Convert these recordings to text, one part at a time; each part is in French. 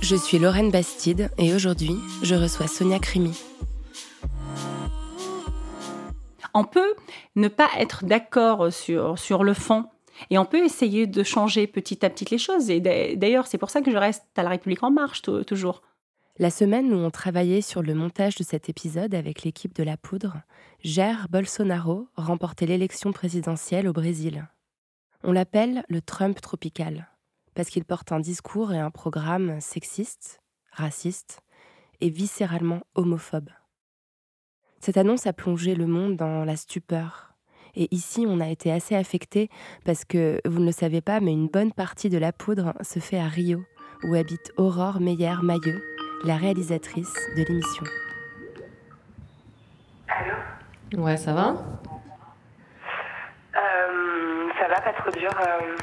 Je suis Lorraine Bastide et aujourd'hui, je reçois Sonia Crimi. on peut ne pas être d'accord sur, sur le fond. Et on peut essayer de changer petit à petit les choses. Et d'a- d'ailleurs, c'est pour ça que je reste à La République En Marche tou- toujours. La semaine où on travaillait sur le montage de cet épisode avec l'équipe de La Poudre, Jair Bolsonaro remportait l'élection présidentielle au Brésil. On l'appelle le Trump tropical, parce qu'il porte un discours et un programme sexiste, raciste et viscéralement homophobe. Cette annonce a plongé le monde dans la stupeur. Et ici, on a été assez affecté parce que, vous ne le savez pas, mais une bonne partie de La Poudre se fait à Rio, où habite Aurore Meyer-Mailleux, la réalisatrice de l'émission. Ouais, ça va? Euh, ça va, pas trop dur. euh,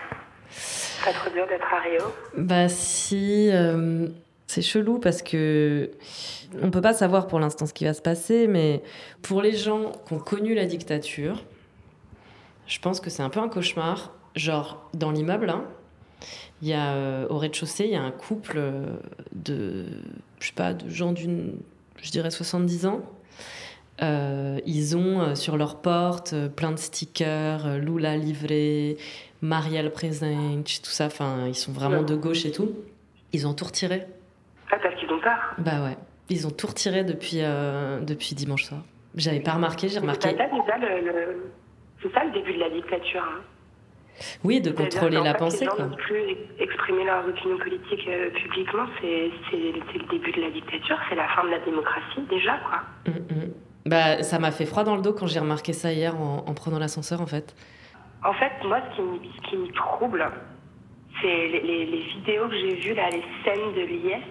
pas trop dur d'être à Rio. Bah si, euh, c'est chelou parce que on peut pas savoir pour l'instant ce qui va se passer, mais pour les gens qui ont connu la dictature, je pense que c'est un peu un cauchemar. Genre dans l'immeuble, hein, il y a euh, au rez-de-chaussée, il y a un couple euh, de, je sais pas, de gens d'une, je dirais 70 ans. Ils ont sur leur porte plein de stickers, Lula livré, Marielle présente, tout ça. Enfin, ils sont vraiment de gauche et tout. Ils ont tout retiré. Ah, parce qu'ils ont peur. Bah ouais. Ils ont tout retiré depuis, euh, depuis dimanche soir. J'avais pas remarqué, j'ai C'est remarqué. ça, déjà, le, le- c'est ça le début de la dictature. hein. Oui, de contrôler la fait, pensée, Les gens n'osent plus exprimer leurs opinions politiques euh, publiquement. C'est c'est- c'est le début de la dictature. C'est la fin de la démocratie, déjà, quoi. Mm, mm. Bah, ça m'a fait froid dans le dos quand j'ai remarqué ça hier en, en prenant l'ascenseur, en fait. En fait, moi, ce qui me, trouble, c'est les, les- les vidéos que j'ai vues, là, les scènes de l'IS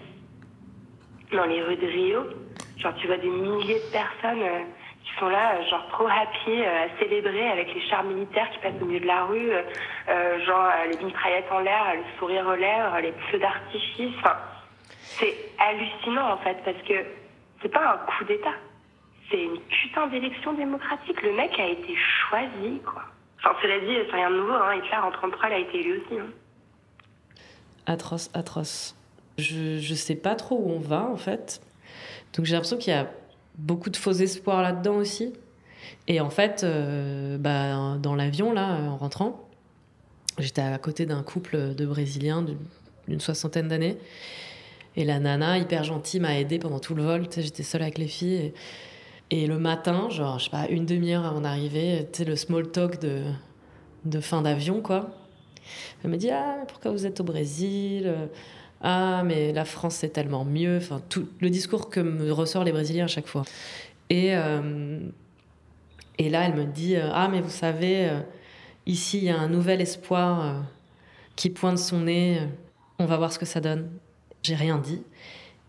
dans les rues de Rio. Genre, tu vois des milliers de personnes euh, qui sont là, euh, genre trop happy, euh, à célébrer avec les chars militaires qui passent au milieu de la rue, euh, euh, genre les mitraillettes en l'air, le sourire aux lèvres, les feux d'artifice. Enfin, c'est hallucinant, en fait, parce que c'est pas un coup d'État. C'est une putain d'élection démocratique. Le mec a été choisi, quoi. Enfin, cela dit, c'est rien de nouveau. Hein. Hitler, en 33, il a été élu aussi. Hein. Atroce, atroce. Je, je sais pas trop où on va, en fait. Donc j'ai l'impression qu'il y a beaucoup de faux espoirs là-dedans aussi. Et en fait, euh, bah, dans l'avion, là, en rentrant, j'étais à côté d'un couple de Brésiliens d'une soixantaine d'années. Et la nana, hyper gentille, m'a aidée pendant tout le vol. J'étais seule avec les filles. Et le matin, genre, je sais pas, une demi-heure avant d'arriver, tu sais, le small talk de, de fin d'avion, quoi. Elle me dit Ah, pourquoi vous êtes au Brésil Ah, mais la France, c'est tellement mieux. Enfin, tout le discours que me ressortent les Brésiliens à chaque fois. Et, euh, et là, elle me dit euh, Ah, mais vous savez, euh, ici, il y a un nouvel espoir euh, qui pointe son nez. On va voir ce que ça donne. J'ai rien dit.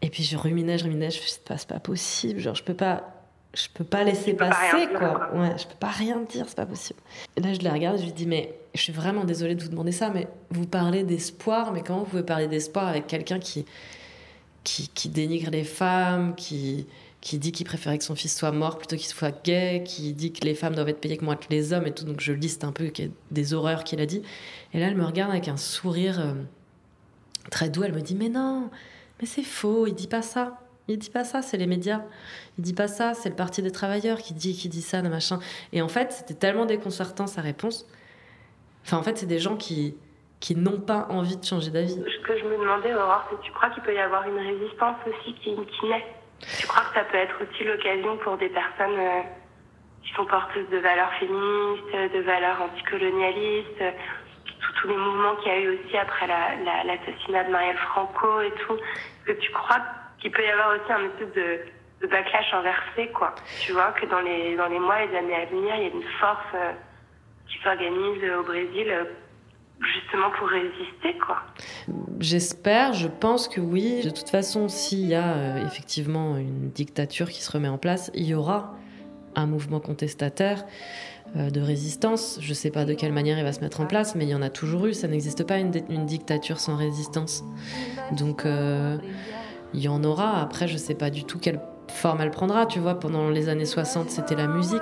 Et puis je ruminais, je ruminais, je me suis dit, c'est pas possible, genre je peux pas, je peux pas laisser peux passer quoi. Ouais, je peux pas rien dire, c'est pas possible. Et là je la regarde, je lui dis mais je suis vraiment désolée de vous demander ça, mais vous parlez d'espoir, mais comment vous pouvez parler d'espoir avec quelqu'un qui, qui qui dénigre les femmes, qui qui dit qu'il préférait que son fils soit mort plutôt qu'il soit gay, qui dit que les femmes doivent être payées comme que les hommes et tout. Donc je liste un peu des horreurs qu'il a dit. Et là elle me regarde avec un sourire euh, très doux. Elle me dit mais non, mais c'est faux, il dit pas ça. Il dit pas ça, c'est les médias. Il dit pas ça, c'est le Parti des travailleurs qui dit, qui dit ça, machin. Et en fait, c'était tellement déconcertant sa réponse. Enfin, en fait, c'est des gens qui, qui n'ont pas envie de changer d'avis. Ce que je me demandais, Aurore, c'est tu crois qu'il peut y avoir une résistance aussi qui, naît? Tu crois que ça peut être aussi l'occasion pour des personnes euh, qui sont porteuses de valeurs féministes, de valeurs anticolonialistes, tous- les mouvements qu'il y a eu aussi après la- la- l'assassinat de Marielle Franco et tout que tu crois qu'il peut y avoir aussi un espèce de, backlash inversé, quoi Tu vois, que dans les, dans les mois et les années à venir, il y a une force euh, qui s'organise au Brésil euh, justement pour résister, quoi. J'espère, je pense que oui. De toute façon, s'il y a euh, effectivement une dictature qui se remet en place, il y aura un mouvement contestataire de résistance. Je ne sais pas de quelle manière il va se mettre en place, mais il y en a toujours eu. Ça n'existe pas une, di- une dictature sans résistance. Donc il y en aura. Après, je sais pas du tout quelle forme elle prendra. Tu vois, pendant les années 60, c'était la musique.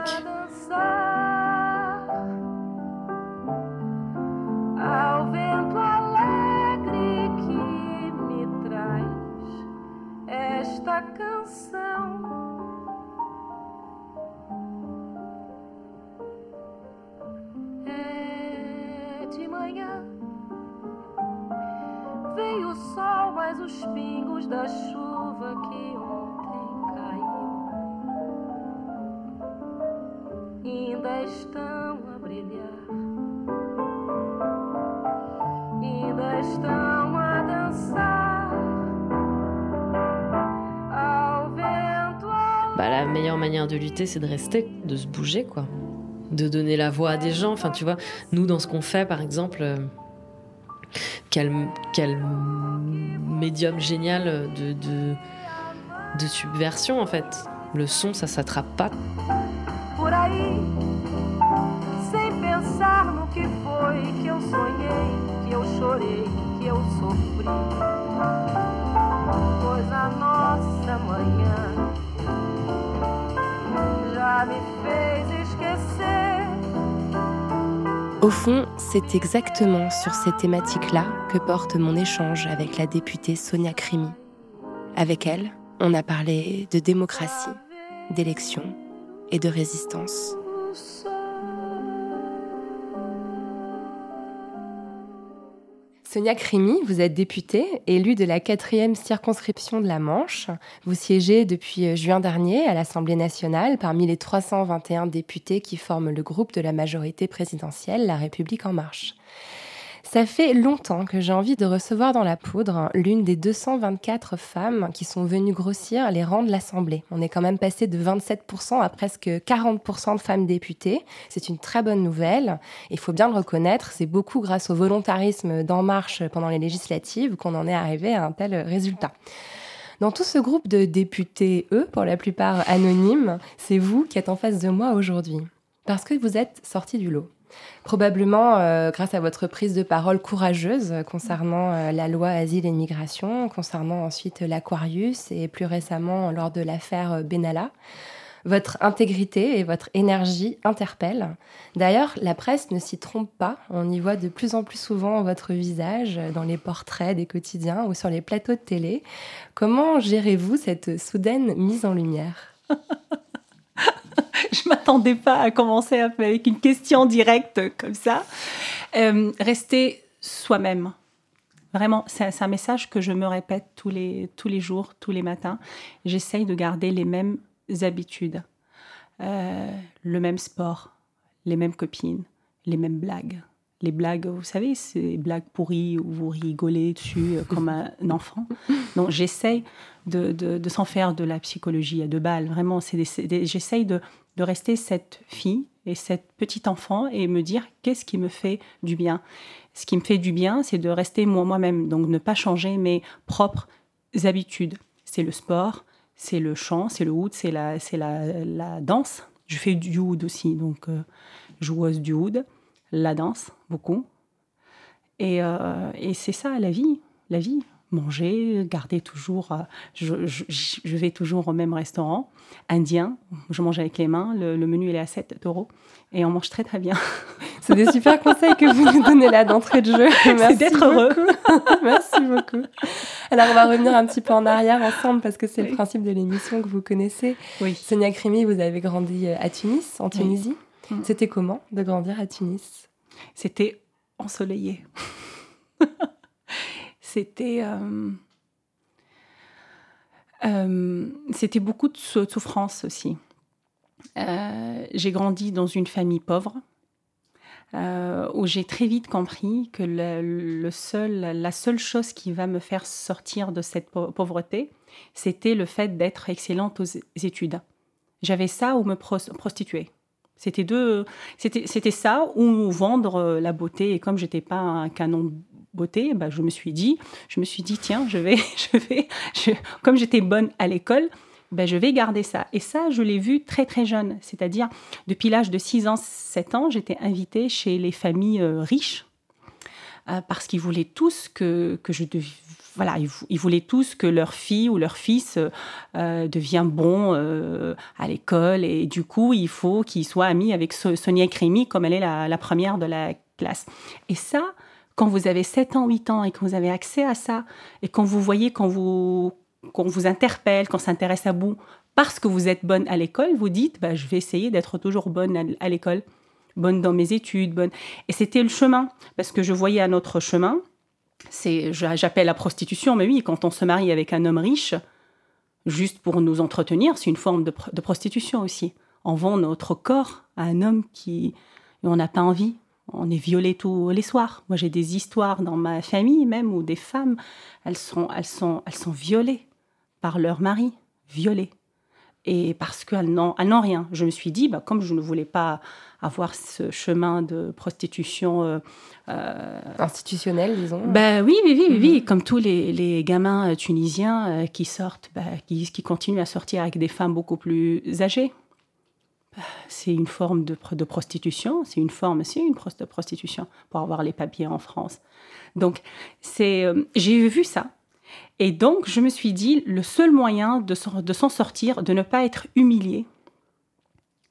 Meilleure manière de lutter, c'est de rester, de se bouger, quoi. De donner la voix à des gens. Enfin, tu vois, nous, dans ce qu'on fait, par exemple, euh, quel, médium génial de, subversion, en fait. Le son, ça s'attrape pas. sem pensar Au fond, c'est exactement sur ces thématiques-là que porte mon échange avec la députée Sonia Crimi. Avec elle, on a parlé de démocratie, d'élection et de résistance. Sonia Crimi, vous êtes députée, élue de la quatrième circonscription de la Manche. Vous siégez depuis euh, juin dernier à l'Assemblée nationale parmi les 321 députés qui forment le groupe de la majorité présidentielle La République en marche. Ça fait longtemps que j'ai envie de recevoir dans la poudre l'une des 224 femmes qui sont venues grossir les rangs de l'Assemblée. On est quand même passé de 27% à presque 40% de femmes députées. C'est une très bonne nouvelle. Il faut bien le reconnaître, c'est beaucoup grâce au volontarisme d'En Marche pendant les législatives qu'on en est arrivé à un tel résultat. Dans tout ce groupe de députés, eux, pour la plupart anonymes, c'est vous qui êtes en face de moi aujourd'hui. Parce que vous êtes sortis du lot. Probablement euh, grâce à votre prise de parole courageuse concernant euh, la loi Asile et Migration, concernant ensuite l'Aquarius et plus récemment lors de l'affaire Benalla. Votre intégrité et votre énergie interpellent. D'ailleurs, la presse ne s'y trompe pas. On y voit de plus en plus souvent votre visage dans les portraits des quotidiens ou sur les plateaux de télé. Comment gérez-vous cette soudaine mise en lumière? je m'attendais pas à commencer avec une question directe comme ça. Euh, rester soi-même. Vraiment, c'est un message que je me répète tous les, tous les jours, tous les matins. J'essaye de garder les mêmes habitudes, Euh, le même sport, les mêmes copines, les mêmes blagues. Les blagues, vous savez, ces blagues pourries où vous rigolez dessus euh, comme un enfant. Donc j'essaye de, de, de s'en faire de la psychologie à deux balles. Vraiment, j'essaye de, de rester cette fille et cette petite enfant et me dire qu'est-ce qui me fait du bien. Ce qui me fait du bien, c'est de rester moi- moi-même, donc ne pas changer mes propres habitudes. C'est le sport, c'est le chant, c'est le oud, c'est la, c'est la, la danse. Je fais du oud aussi, donc euh, joueuse du oud, la danse, beaucoup. Et, euh, et c'est ça, la vie. La vie. Manger, garder toujours. euh, je, je- je vais toujours au même restaurant indien. Je mange avec les mains. Le, le menu il est à 7 euros. Et on mange très, très bien. C'est des super conseils que vous nous donnez là d'entrée de jeu. Merci d'être heureux. Merci beaucoup. Alors, on va revenir un petit peu en arrière ensemble parce que c'est le principe de l'émission que vous connaissez. Oui. Sonia Crimi, vous avez grandi euh, à Tunis, en Tunisie. Mm. C'était comment de grandir à Tunis? C'était ensoleillé. C'était. euh, Euh, C'était beaucoup de sou- de souffrance aussi. Euh, j'ai grandi dans une famille pauvre, où j'ai très vite compris que le, le seul, la seule chose qui va me faire sortir de cette pau- pauvreté, c'était le fait d'être excellente aux études. J'avais ça ou me pros- prostituer. C'était deux, c'était, c'était ça ou vendre euh, la beauté. Et comme j'étais pas un canon beauté, bah, je me suis dit, je me suis dit, tiens, je vais, je vais, comme j'étais bonne à l'école, ben, je vais garder ça. Et ça, je l'ai vu très très jeune. C'est-à-dire, depuis l'âge de 6 ans, 7 ans, j'étais invitée chez les familles euh, riches parce qu'ils voulaient tous que, que je Voilà, ils, vou- ils voulaient tous que leur fille ou leur fils euh, euh, devienne bon euh, à l'école. Et du coup, il faut qu'il soit ami avec So- Sonia Crémy, comme elle est la, première de la classe. Et ça, quand vous avez 7 ans, 8 ans et que vous avez accès à ça, et quand vous voyez, quand vous, qu'on vous interpelle, qu'on s'intéresse à vous, parce que vous êtes bonne à l'école, vous dites, bah, je vais essayer d'être toujours bonne à l'école, bonne dans mes études, bonne. Et c'était le chemin, parce que je voyais un autre chemin. C'est, j'appelle la prostitution, mais oui, quand on se marie avec un homme riche, juste pour nous entretenir, c'est une forme de, pr- de prostitution aussi. On vend notre corps à un homme qui, on n'a pas envie. On est violé tous les soirs. Moi, j'ai des histoires dans ma famille même où des femmes, elles sont, elles sont, elles sont violées par leur mari, violées. Et parce qu'elles n'ont, elles n'ont rien. Je me suis dit, bah, comme je ne voulais pas avoir ce chemin de prostitution euh, euh, Institutionnel, disons. ben oui, oui, oui, oui, oui, comme tous les, les gamins euh, tunisiens qui sortent, bah, qui, qui continuent à sortir avec des femmes beaucoup plus âgées. Bah, c'est une forme de, de prostitution, c'est une forme, c'est une de prostitution pour avoir les papiers en France. Donc, c'est, euh, j'ai vu ça. Et donc, je me suis dit, le seul moyen de s'en, de s'en sortir, de ne pas être humilié,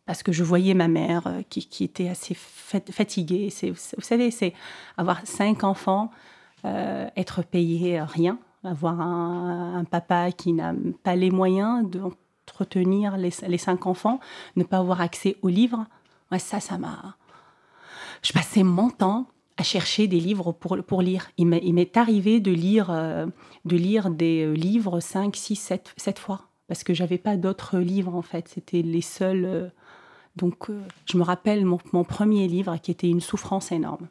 parce que je voyais ma mère euh, qui, qui était assez fat- fatiguée. C'est, vous savez, c'est avoir cinq enfants, euh, être payé rien, avoir un, papa qui n'a pas les moyens d'entretenir les, les cinq enfants, ne pas avoir accès aux livres. Ouais, ça, ça m'a. Je passais mon temps à chercher des livres pour, pour lire. Il m'est, arrivé de lire, euh, de lire des livres 5, 6, 7, 7 fois. Parce que j'avais pas d'autres livres, en fait. C'était les seuls. Donc, euh, je me rappelle mon, mon premier livre qui était Une souffrance énorme.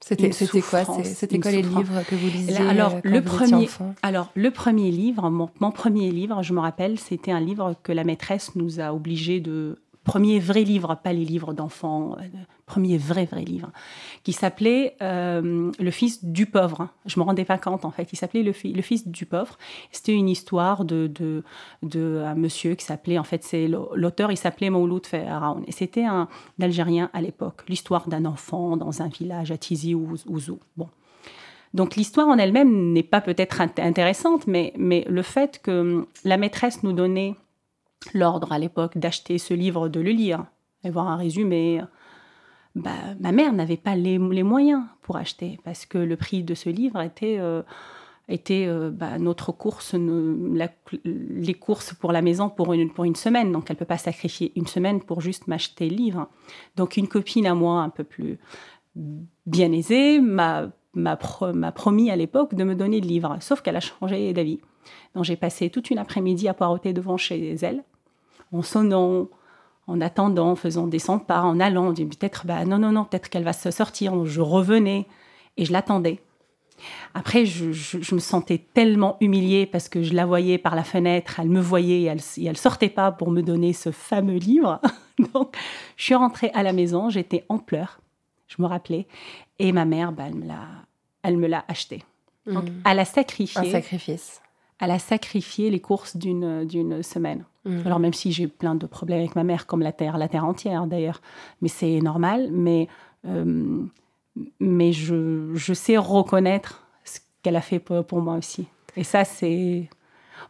C'était quoi C'était quoi les souffrance. livres que vous lisiez Là, alors, euh, quand le vous premier, alors, le premier livre, mon, mon premier livre, je me rappelle, c'était un livre que la maîtresse nous a obligés de. Premier vrai livre, pas les livres d'enfants, euh, premier vrai, vrai livre, qui s'appelait euh, Le fils du pauvre. Je me rendais pas compte, en fait. Il s'appelait le, le fils du pauvre. C'était une histoire de, de, de un monsieur qui s'appelait, en fait, c'est l'au- l'auteur, il s'appelait Mouloud Feraoun. Et c'était un Algérien à l'époque. L'histoire d'un enfant dans un village à Tizi Ouzou. Bon. Donc l'histoire en elle-même n'est pas peut-être int- intéressante, mais, mais le fait que hum, la maîtresse nous donnait l'ordre à l'époque d'acheter ce livre, de le lire, et voir un résumé, bah, ma mère n'avait pas les, moyens pour acheter, parce que le prix de ce livre était, euh, euh, bah, notre course, les courses pour la maison pour une, semaine, donc elle ne peut pas sacrifier une semaine pour juste m'acheter le livre. Donc une copine à moi un peu plus bien aisée m'a promis à l'époque de me donner le livre, sauf qu'elle a changé d'avis. Donc j'ai passé toute une après-midi à poireauter devant chez elle, en sonnant, en attendant, en faisant des 100 pas, en allant, on dit peut-être, bah, non, non, non, peut-être qu'elle va se sortir. Donc, je revenais et je l'attendais. Après, je, je- je me sentais tellement humiliée parce que je la voyais par la fenêtre, elle me voyait et elle, et elle sortait pas pour me donner ce fameux livre. Donc, je suis rentrée à la maison, j'étais en pleurs, je me rappelais, et ma mère, bah, elle me l'a, elle me l'a acheté. Donc, Mhm. elle a Un sacrifié, sacrifice. elle a sacrifié les courses d'une, d'une semaine. Mhm. Alors même si j'ai plein de problèmes avec ma mère, comme la terre, la terre entière d'ailleurs, mais c'est normal. Mais euh, mais je, je sais reconnaître ce qu'elle a fait pour, pour moi aussi. Et ça c'est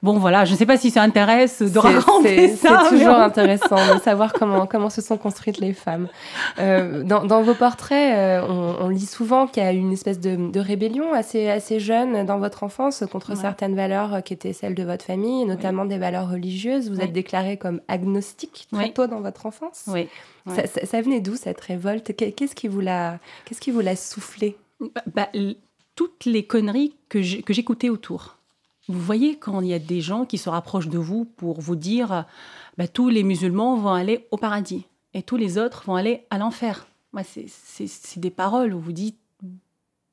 bon voilà. Je ne sais pas si ça intéresse de C'est- raconter ça. C'est toujours intéressant de savoir comment, comment se sont construites les femmes. Euh, dans, dans vos portraits, euh, on, on lit souvent qu'il y a eu une espèce de, de rébellion assez, assez jeune dans votre enfance contre Ouais. certaines valeurs euh, qui étaient celles de votre famille, notamment des valeurs religieuses. Vous Oui. êtes déclarée comme agnostique très Oui. tôt dans votre enfance. Oui. Ça, ça- ça venait d'où cette révolte? Qu'est- Qu'est-ce qui vous l'a qu'est-ce qui vous l'a soufflé? Bah, bah, toutes les conneries que j'écoutais autour. Vous voyez quand il y a des gens qui se rapprochent de vous pour vous dire bah, tous les musulmans vont aller au paradis et tous les autres vont aller à l'enfer. Moi, c'est- des paroles où vous dites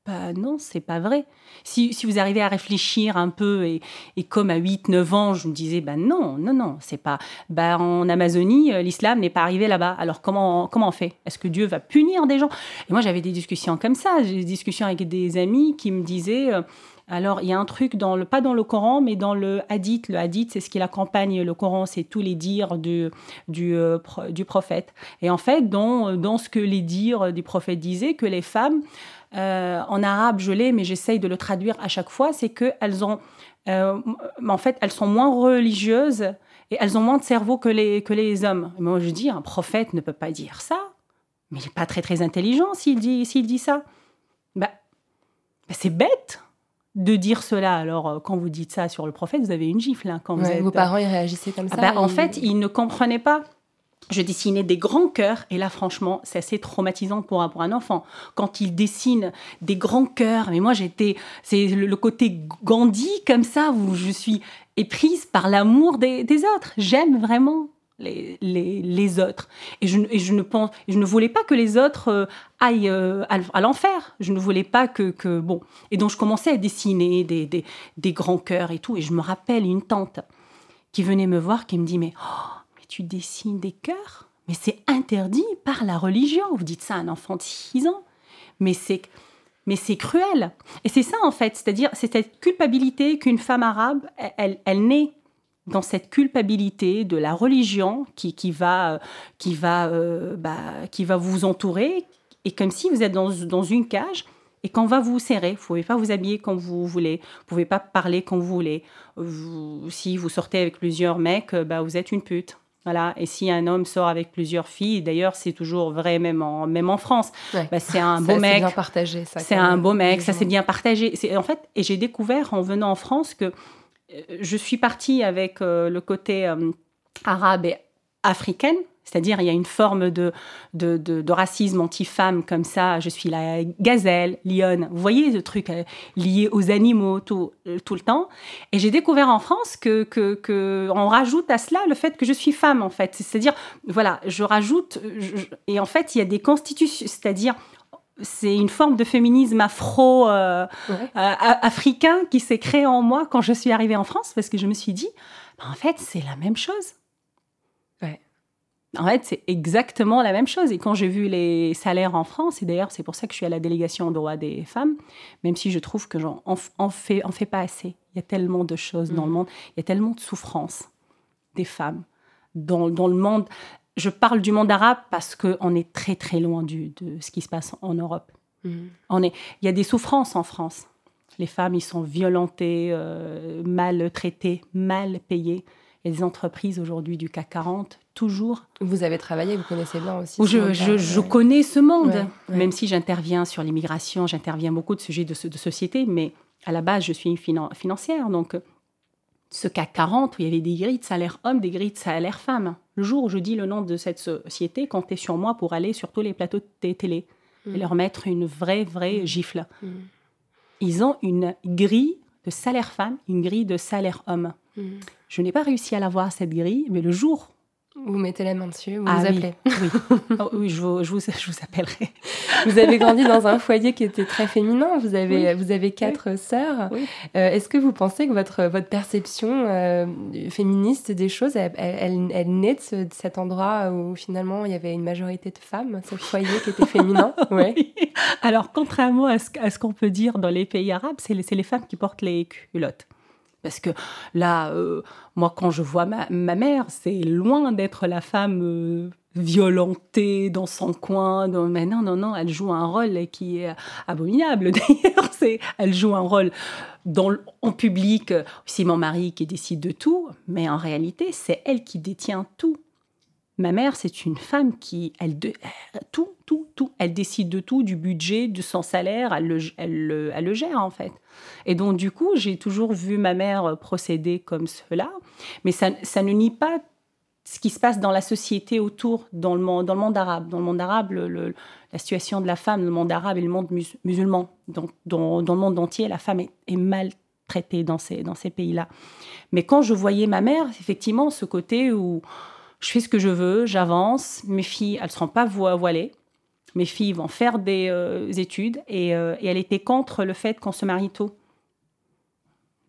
bah non, c'est pas vrai. Si, si vous arrivez à réfléchir un peu et, et comme à 8-9 ans, je me disais bah non, non, non, c'est pas. Bah en Amazonie, euh, l'islam n'est pas arrivé là-bas. Alors comment, comment on fait? Est-ce que Dieu va punir des gens? Et moi, j'avais des discussions comme ça. J'ai des discussions avec des amis qui me disaient. Alors, il y a un truc, dans le, pas dans le Coran, mais dans le hadith. Le hadith, c'est ce qui accompagne le Coran, c'est tous les dires du, euh, du prophète. Et en fait, dans, dans ce que les dires du prophète disaient, que les femmes, euh, en arabe, je l'ai, mais j'essaye de le traduire à chaque fois, c'est qu'elles ont, euh, en fait, elles sont moins religieuses et elles ont moins de cerveau que les, que les hommes. Moi, je dis, un prophète ne peut pas dire ça, mais il n'est pas très, très intelligent s'il dit, s'il dit ça. Bah, bah, c'est bête de dire cela. Alors, euh, quand vous dites ça sur le prophète, vous avez une gifle. hein, quand vous Ouais, êtes, Vos parents, ils réagissaient comme ah ça bah, en fait, ils ne comprenaient pas. Je dessinais des grands cœurs, et là, franchement, c'est assez traumatisant pour un, pour un enfant. Quand il dessine des grands cœurs, mais moi, j'étais. C'est le, le côté Gandhi, comme ça, où je suis éprise par l'amour des, des autres. J'aime vraiment les, autres. Et je, ne- je ne voulais pas que les autres euh, aillent euh, à, l'enfer. Je ne voulais pas que, que bon. Et donc je commençais à dessiner des, des, des grands cœurs et tout. Et je me rappelle une tante qui venait me voir, qui me dit mais, oh, mais tu dessines des cœurs? Mais c'est interdit par la religion. Vous dites ça à un enfant de 6 ans. Mais c'est mais c'est cruel. Et c'est ça, en fait. C'est-à-dire, c'est cette culpabilité qu'une femme arabe, elle, elle naît dans cette culpabilité de la religion qui, qui va, euh, qui, va, euh, bah, qui va vous entourer. Et comme si vous êtes dans, dans une cage et qu'on va vous serrer. Vous ne pouvez pas vous habiller comme vous voulez. Vous ne pouvez pas parler comme vous voulez. Vous- si vous sortez avec plusieurs mecs, euh, bah, vous êtes une pute. Voilà. Et si un homme sort avec plusieurs filles, d'ailleurs, c'est toujours vrai, même en, même en France, Ouais. bah, c'est un Ça, beau c'est mec. bien partagé, ça. C'est un beau mec, ça c'est bien partagé. C'est en fait, et j'ai découvert en venant en France que je suis partie avec euh, le côté euh, arabe et africaine. C'est-à-dire, il y a une forme de, racisme anti-femme comme ça. Je suis la gazelle, lionne. Vous voyez ce truc euh, lié aux animaux tout, euh, le temps. Et j'ai découvert en France que, que, que on rajoute à cela le fait que je suis femme, en fait. C'est-à-dire, voilà, je rajoute. et en fait, il y a des constitutions. C'est-à-dire, c'est une forme de féminisme afro euh, Ouais. euh, qui s'est créé en moi quand je suis arrivée en France parce que je me suis dit bah, en fait c'est la même chose. Ouais. en fait c'est exactement la même chose. Et quand j'ai vu les salaires en France et d'ailleurs c'est pour ça que je suis à la délégation aux droits des femmes même si je trouve que j'en en, en fait pas assez. Il y a tellement de choses dans le monde. Il y a tellement de souffrances des femmes dans, dans le monde je parle du monde arabe parce qu'on est très très loin du, de ce qui se passe en Europe. On est, il y a des souffrances en France. Les femmes, ils sont violentées, euh, maltraitées, mal payées. Il y a des entreprises aujourd'hui du CAC 40, toujours, Vous avez travaillé, vous connaissez bien aussi. je, je- je ouais. connais ce monde. Ouais, ouais. Même si j'interviens sur l'immigration, j'interviens beaucoup de sujets de, de société, mais à la base, je suis une finan- financière. Donc, ce CAC 40, où il y avait des grilles de salaire homme, des grilles de salaire femme. Le jour où je dis le nom de cette société, comptez sur moi pour aller sur tous les plateaux de té- télé et leur mettre une vraie, vraie gifle. Mhm. Ils ont une grille de salaire femme, une grille de salaire homme. Je n'ai pas réussi à la voir, cette grille, mais le jour Vous mettez la main dessus, vous Ah vous oui. Oui, Oh oui je, vous, je, vous, je vous appellerai. Vous avez grandi dans un foyer qui était très féminin. Vous avez, vous avez quatre sœurs. Euh, Est-ce que vous pensez que votre, votre perception euh, féministe des choses, elle, elle, naît de, ce- de cet endroit où finalement il y avait une majorité de femmes, ce foyer qui était féminin? Ouais. Oui. Alors, contrairement à ce, ce qu'on peut dire dans les pays arabes, c'est les, c'est les femmes qui portent les culottes. Parce que là, euh, moi, quand je vois ma, mère, c'est loin d'être la femme euh, violentée dans son coin. mais non, non, non, elle joue un rôle qui est abominable d'ailleurs. Elle joue un rôle dans, en public. C'est mon mari qui décide de tout, mais en réalité, c'est elle qui détient tout. Ma mère, c'est une femme qui, elle, tout, tout, tout, elle décide de tout, du budget, de son salaire, elle le, gère en fait. Et donc du coup, j'ai toujours vu ma mère procéder comme cela, mais ça, ça ne nie pas ce qui se passe dans la société autour, dans le monde, dans le monde arabe. Dans le monde arabe, la situation de la femme, le monde arabe et le monde mus- musulman. Dans, dans le monde entier, la femme est, est mal traité dans ces, dans ces pays-là. Mais quand je voyais ma mère, effectivement, ce côté où je fais ce que je veux, j'avance, mes filles, elles ne seront pas voilées, mes filles vont faire des euh, études, et, euh, et elle était contre le fait qu'on se marie tôt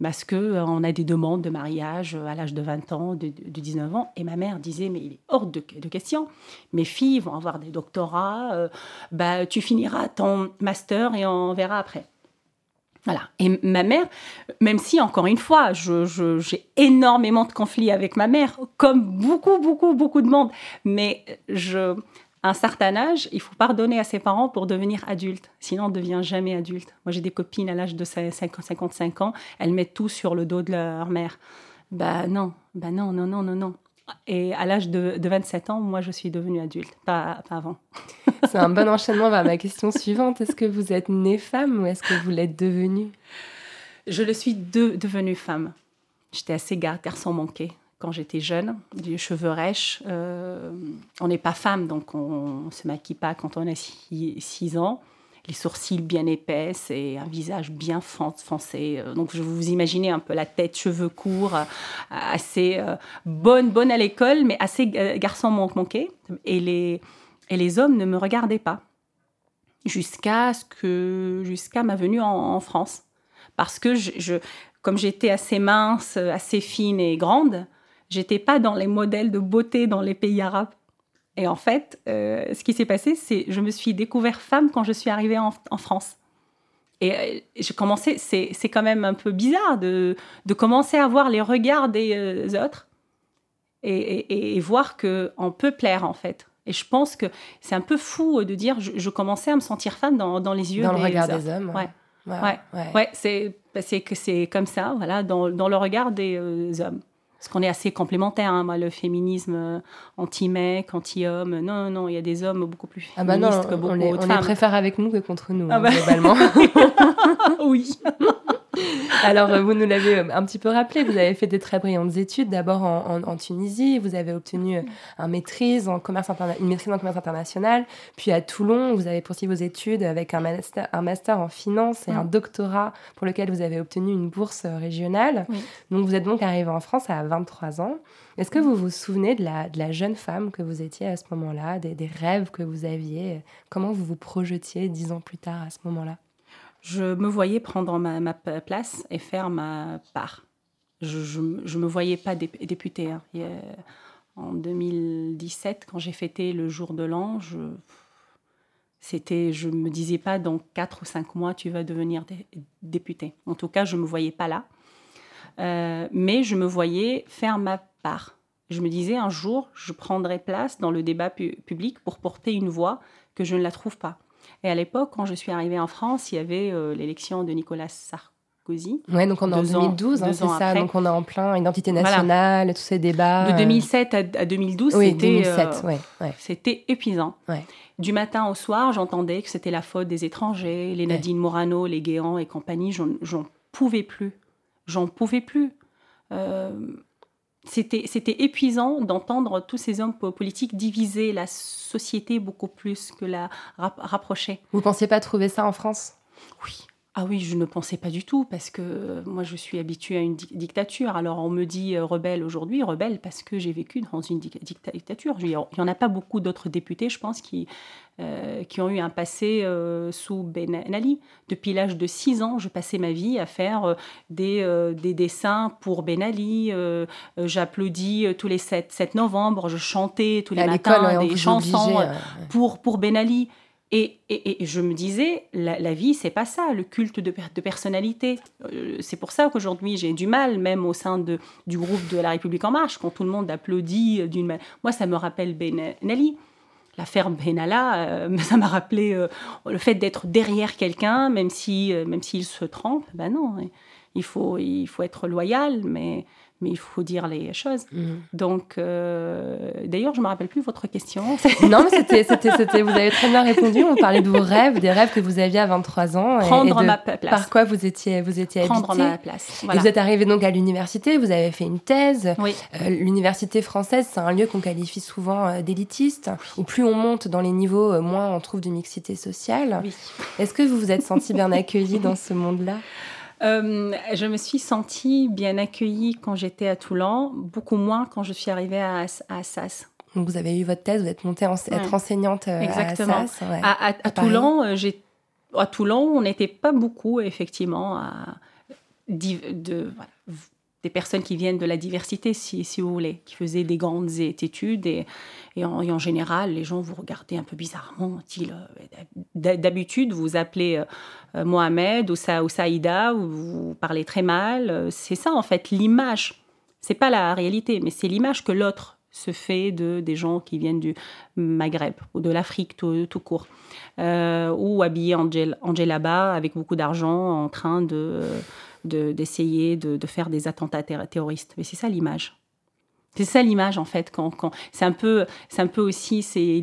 parce qu'on euh, a des demandes de mariage à l'âge de 20 ans, de, 19 ans. Et ma mère disait, mais il est hors de, question. Mes filles vont avoir des doctorats, bah, tu finiras ton master et on verra après. Voilà. Et ma mère, même si, encore une fois, j'ai énormément de conflits avec ma mère, comme beaucoup, beaucoup, beaucoup de monde, mais je, un certain âge, il faut pardonner à ses parents pour devenir adulte. Sinon, on ne devient jamais adulte. Moi, j'ai des copines à l'âge de 55 ans, elles mettent tout sur le dos de leur mère. Bah non, bah non, non, non, non, non. Et à l'âge de, 27 ans, moi, je suis devenue adulte, pas, avant. C'est un bon enchaînement vers ma question suivante. Est-ce que vous êtes née femme ou est-ce que vous l'êtes devenue? Je le suis devenue femme. J'étais assez garçon manqué quand j'étais jeune, des cheveux rêches. Euh, on n'est pas femme, donc on ne se maquille pas quand on a 6 ans. Les sourcils bien épaisses et un visage bien foncé. Euh, donc je vous imaginez un peu la tête, cheveux courts, euh, assez bonne, bonne à l'école, mais assez garçon manqué. Et les, et les hommes ne me regardaient pas jusqu'à ce que jusqu'à ma venue en, France. Parce que je comme j'étais assez mince, assez fine et grande, j'étais pas dans les modèles de beauté dans les pays arabes. Et en fait, euh, ce qui s'est passé, c'est je me suis découvert femme quand je suis arrivée en, France. Et euh, j'ai commencé, c'est quand même un peu bizarre de, de, commencer à voir les regards des euh, autres et, et, et voir qu'on peut plaire en fait. Et je pense que c'est un peu fou de dire, je, commençais à me sentir femme dans, dans les yeux dans des le regard des hommes. Ouais. Ouais, ouais. ouais. c'est que c'est comme ça, voilà, dans, dans le regard des hommes. Parce qu'on est assez complémentaires, hein, moi, le féminisme euh, anti-mec, anti-homme. Non, non, il y a des hommes beaucoup plus ah bah féministes que beaucoup on les, on les préfère avec nous que contre nous, ah hein, bah. globalement. Alors, euh, vous nous l'avez euh, un petit peu rappelé, vous avez fait des très brillantes études, d'abord en, Tunisie, vous avez obtenu euh, un maîtrise en commerce une maîtrise en commerce international, puis à Toulon, vous avez poursuivi vos études avec un master, un master en finance et un doctorat pour lequel vous avez obtenu une bourse régionale. Donc, vous êtes donc arrivé en France à 23 ans. Est-ce que vous vous souvenez de la, de la, jeune femme que vous étiez à ce moment-là, des, des rêves que vous aviez? Comment vous vous projetiez dix ans plus tard à ce moment-là? Je me voyais prendre ma, place et faire ma part. Je ne me voyais pas députée. Hein. en 2017, quand j'ai fêté le jour de l'an, je c'était, je me disais pas dans quatre ou cinq mois tu vas devenir députée. En tout cas, je me voyais pas là, euh, mais je me voyais faire ma part. Je me disais un jour, je prendrai place dans le débat public pour porter une voix que je ne la trouve pas. Et à l'époque, quand je suis arrivée en France, il y avait euh, l'élection de Nicolas Sarkozy. Oui, donc on est en 2012, hein, c'est ça. Donc on est en plein identité nationale, tous ces débats. De 2007 à, 2012, c'était euh, c'était épuisant. Du matin au soir, j'entendais que c'était la faute des étrangers, les Nadine Morano, les Guéants et compagnie. J'en pouvais plus. J'en pouvais plus. Euh, c'était épuisant d'entendre tous ces hommes politiques diviser la société beaucoup plus que la rapprocher. Vous pensiez pas trouver ça en France? Oui. Ah oui, je ne pensais pas du tout parce que euh, moi je suis habituée à une dictature. Alors on me dit euh, rebelle aujourd'hui, rebelle parce que j'ai vécu dans une dictature. Il n'y en a pas beaucoup d'autres députés, je pense, qui, euh, qui ont eu un passé sous Ben Ali. Depuis l'âge de 6 ans, je passais ma vie à faire des, des, dessins pour Ben Ali. J'applaudis tous les 7, 7 novembre, je chantais tous les matins des chansons pour, pour Ben Ali. Et, je me disais, la, vie, c'est pas ça, le culte de, personnalité. Euh, c'est pour ça qu'aujourd'hui, j'ai du mal, même au sein du groupe de La République En Marche, quand tout le monde applaudit d'une manière. Moi, ça me rappelle Ben Ali. L'affaire Benalla, euh, ça m'a rappelé euh, le fait d'être derrière quelqu'un, même si, même s'il se trompe. Ben non, il faut, il faut être loyal, mais mais il faut dire les choses. Mhm. Donc, euh, d'ailleurs, je ne me rappelle plus votre question. non, mais c'était, vous avez très bien répondu. On parlait de vos rêves, des rêves que vous aviez à 23 ans. Prendre ma place. Par quoi vous étiez, vous étiez Prendre ma place. Et vous êtes arrivé donc à l'université, vous avez fait une thèse. Oui. Euh, l'université française, c'est un lieu qu'on qualifie souvent euh, d'élitiste, où plus on monte dans les niveaux, moins on trouve de mixité sociale. Oui. Est-ce que vous vous êtes senti bien accueilli dans ce monde-là? Euh, je me suis sentie bien accueillie quand j'étais à Toulon, beaucoup moins quand je suis arrivée à, à Assas. Donc vous avez eu votre thèse, vous êtes montée en, être enseignante euh, Exactement. à Assas. ouais. À, à- à Paris. Toulon, euh, j'ai à Toulon, on n'était pas beaucoup effectivement à de voilà, des personnes qui viennent de la diversité, si, vous voulez, qui faisaient des grandes études et, en, général, les gens vous regardaient un peu bizarrement. Dit, D'habitude, vous appelez euh, euh, Mohamed ou, Sa, ou Saïda, ou vous parlez très mal. Euh, C'est ça en fait l'image. C'est pas la réalité, mais c'est l'image que l'autre se fait de des gens qui viennent du Maghreb ou de l'Afrique tout, court, Euh, ou habillés en, en avec beaucoup d'argent, en train de- d'essayer de, de faire des attentats terr- terroristes. Mais c'est ça l'image. C'est ça l'image en fait. Quand, quand c'est un peu, c'est un peu aussi ces,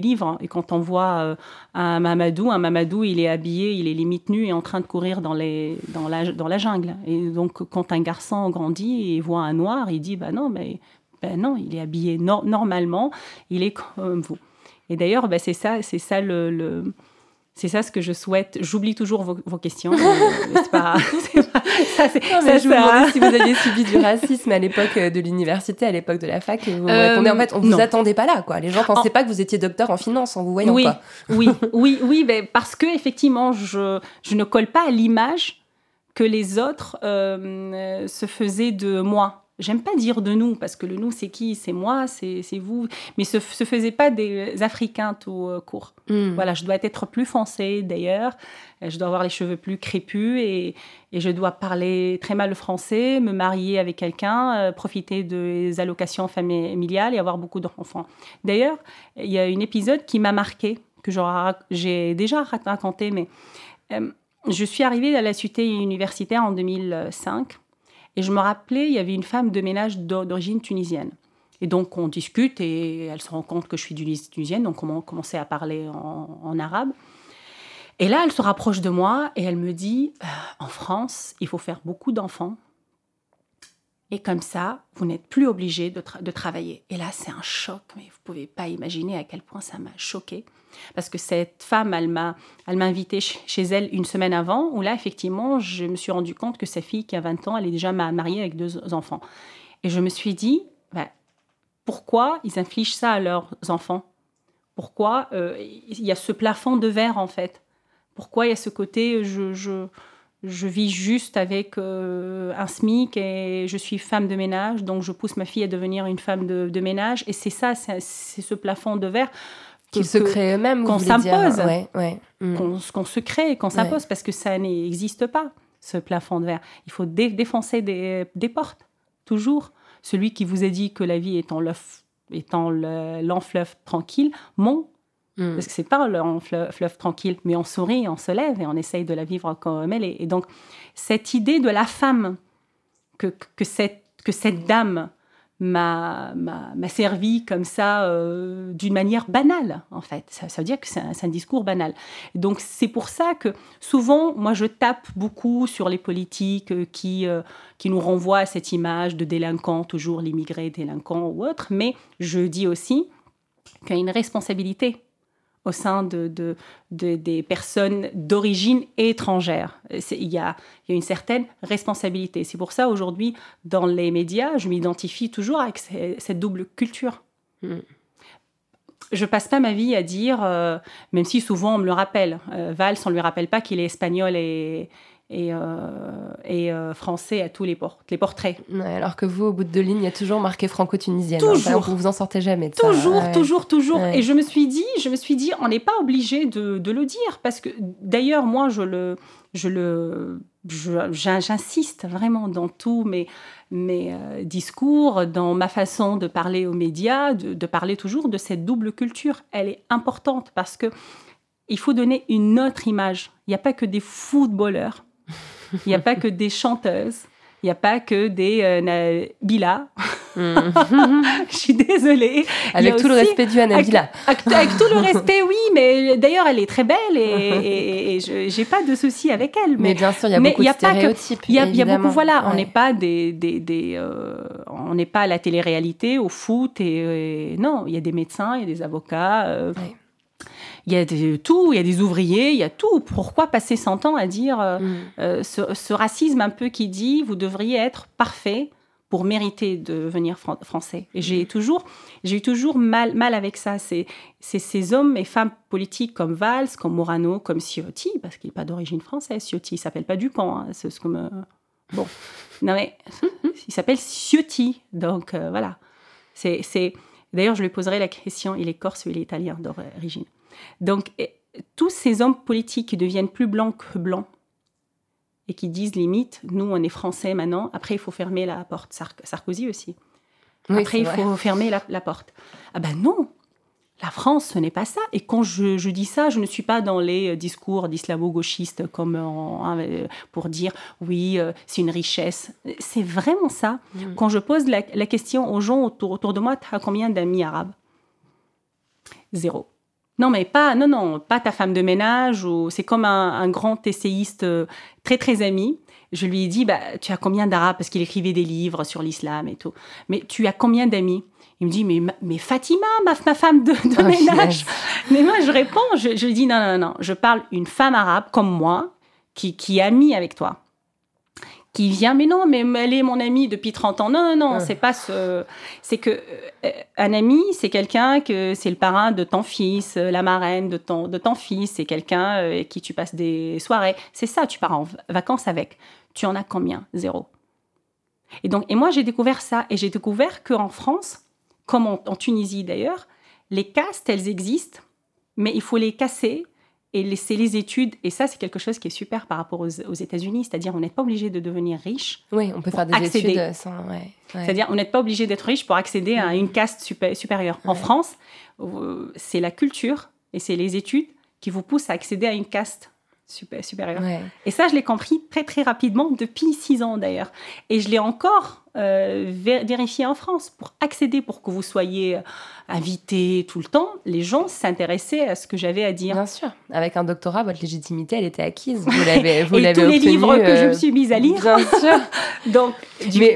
livres. Et quand on voit euh, un Mamadou, un Mamadou, il est habillé, il est limite nu et en train de courir dans les, dans la, dans la jungle. Et donc quand un garçon grandit et voit un noir, il dit bah non, mais ben non, il est habillé nor- normalement, il est comme vous. Et d'ailleurs, ben c'est ça, c'est ça le- c'est ça ce que je souhaite. J'oublie toujours vos, vos questions. mais c'est pas, pas- ça, c'est- Non, mais ça, je vous demandais si vous aviez subi du racisme à l'époque euh, de l'université, à l'époque de la fac. Et vous Euh, répondez, en fait, on vous non. attendait pas là, quoi. Les gens pensaient En- pas que vous étiez docteur en finance en vous voyant, oui, quoi. oui, oui, oui, ben, parce que effectivement, je, je ne colle pas à l'image que les autres euh, euh, se faisaient de moi. J'aime pas dire de nous, parce que le nous, c'est qui? C'est moi, c'est vous. Mais se, se faisaient pas des Africains tout euh, court. Hmm. Voilà, je dois être plus foncée d'ailleurs. Euh, Je dois avoir les cheveux plus crépus et, et je dois parler très mal le français, me marier avec quelqu'un, euh, profiter des allocations familiales et avoir beaucoup d'enfants. D'ailleurs, il y a un épisode qui m'a marqué, que j'ai déjà raconté, mais euh, je suis arrivée à la cité universitaire en 2005 et je me rappelais, il y avait une femme de ménage d'o- d'origine tunisienne. Et donc, on discute et elle se rend compte que je suis tunis- tunisienne, donc on commençait à parler en, en arabe. Et là, elle se rapproche de moi et elle me dit Euh, En France, il faut faire beaucoup d'enfants. Et comme ça, vous n'êtes plus obligé de, tra- de travailler. Et là, c'est un choc, mais vous pouvez pas imaginer à quel point ça m'a choqué. Parce que cette femme, elle m'a, ch- chez elle une semaine avant, où là, effectivement, je me suis rendu compte que sa fille, qui a 20 ans, elle est déjà ma- mariée avec deux enfants. Et je me suis dit, ben, pourquoi ils infligent ça à leurs enfants? Pourquoi euh, il y a ce plafond de verre, en fait? Pourquoi il y a ce côté, je, je, je vis juste avec euh, un SMIC et je suis femme de ménage, donc je pousse ma fille à devenir une femme de, de ménage. Et c'est ça, c'est ce plafond de verre Qu'ils se créent eux-mêmes, qu'on s'impose, Ouais, ouais. Hmm. qu'on se crée, qu'on s'impose, parce que ça n'existe pas, ce plafond de verre. Il faut dé- défoncer des, des portes, toujours. Celui qui vous a dit que la vie est en l'œuf- étant le- lent fleuve tranquille, ment. Hmm. Parce que c'est pas un fleuve, tranquille, mais on sourit, on se lève et on essaye de la vivre comme elle. Et donc, cette idée de la femme, que, que, cette, que cette dame m'a m'a- servi comme ça euh, d'une manière banale, en fait. Ça, veut dire que c'est un, c'est un discours banal. Donc, c'est pour ça que souvent, moi, je tape beaucoup sur les politiques euh, qui, euh, qui nous renvoient à cette image de délinquant, toujours l'immigré délinquant ou autre, mais je dis aussi qu'il y a une responsabilité au sein de, de- de- des personnes d'origine étrangère. Il y, a, il y a une certaine responsabilité. C'est pour ça, aujourd'hui, dans les médias, je m'identifie toujours avec ce- cette double culture. Mm. Je passe pas ma vie à dire, euh, même si souvent on me le rappelle, euh, Valls, on lui rappelle pas qu'il est espagnol et, et, euh, et, euh, français à tous les, ports, les portraits. Ouais, alors que vous, au bout de deux lignes, il y a toujours marqué franco-tunisienne. Toujours. Enfin, vous vous en sortez jamais de ça. Toujours, Ouais. toujours, toujours. Et je me suis dit, je me suis dit, on n'est pas obligé de, de le dire parce que d'ailleurs moi je le, je le, j'insiste vraiment dans tous mes mes euh, discours, dans ma façon de parler aux médias, de, de parler toujours de cette double culture. Elle est importante parce que il faut donner une autre image. Il n'y a pas que des footballeurs, il n'y a pas que des chanteuses, il n'y a pas que des euh, Bila. Je suis désolée. Avec tout le respect dû à Nabila. Avec, avec tout le respect, oui, mais d'ailleurs, elle est très belle et, et, et je j'ai pas de souci avec elle. Mais bien sûr, il y a beaucoup y de a que- stéréotypes. Il y y a beaucoup, voilà, on Ouais. n'est pas des, des, des, euh, on n'est pas à la télé-réalité, au foot, et, et non, il y a des médecins, il y a des avocats, euh, Ouais. Il y a de tout, il y a des ouvriers, il y a tout. Pourquoi passer 100 ans à dire euh, Mm. euh, ce, ce racisme un peu qui dit vous devriez être parfait pour mériter de devenir fran- français. Et j'ai toujours, j'ai eu toujours mal, mal avec ça. C'est, ces hommes et femmes politiques comme Valls, comme Morano, comme Ciotti, parce qu'il n'est pas d'origine française. Ciotti, il s'appelle pas Dupont. hein, c'est ce que me... Bon, non mais il s'appelle Ciotti, donc euh, voilà. C'est, c'est... D'ailleurs, je lui poserai la question. Il est corse ou il est italien d'origine. Donc et, tous ces hommes politiques qui deviennent plus blancs que blancs et qui disent limite, nous on est français maintenant, après il faut fermer la porte. Sar- Sarkozy aussi. Oui, après il vrai. faut fermer la, la porte. Ah ben non, la France ce n'est pas ça. Et quand je, je dis ça, je ne suis pas dans les euh, discours d'islamo-gauchistes comme en- euh, pour dire oui, euh, c'est une richesse. C'est vraiment ça. Mm. Quand je pose la, la question aux gens autour, autour de moi, tu as combien d'amis arabes? Zéro. Non, mais pas, non, non, pas ta femme de ménage. Ou c'est comme un, un grand essayiste euh, très, très ami. Je lui ai dit, bah, tu as combien d'arabes? Parce qu'il écrivait des livres sur l'islam et tout. Mais tu as combien d'amis? Il me dit, mais, ma- mais Fatima, ma, ma femme de, de Oh, ménage. Mais moi, je réponds, je, je lui dis, non, non, non, je parle une femme arabe comme moi, qui, qui est amie avec toi. Qui vient, mais non, mais elle est mon amie depuis 30 ans. Non, non, non, Ah. c'est pas ce. C'est que euh, un ami, c'est quelqu'un que c'est le parrain de ton fils, euh, la marraine de ton, de ton fils, c'est quelqu'un euh, avec qui tu passes des soirées. C'est ça, tu pars en vacances avec. Tu en as combien? Zéro. Et donc, et moi, j'ai découvert ça. Et j'ai découvert qu'en France, comme en, en Tunisie d'ailleurs, les castes, elles existent, mais il faut les casser et laisser les études. Et ça, c'est quelque chose qui est super par rapport aux, aux États-Unis. C'est-à-dire, on n'est pas obligé de devenir riche. Oui, on peut faire des accéder. études sans. Ouais, ouais. C'est-à-dire, on n'est pas obligé d'être riche pour accéder à une caste supé- supérieure. En. France, euh, c'est la culture et c'est les études qui vous poussent à accéder à une caste supé- supérieure. Et ça, je l'ai compris très très rapidement depuis six ans d'ailleurs. Et je l'ai encore euh, vérifié en France pour accéder, pour que vous soyez euh, invité tout le temps. Les gens s'intéressaient à ce que j'avais à dire. Bien sûr. Avec un doctorat, votre légitimité, elle était acquise. Vous l'avez, vous Et l'avez tous les livres que je euh, me suis mise à lire. Bien sûr. Donc,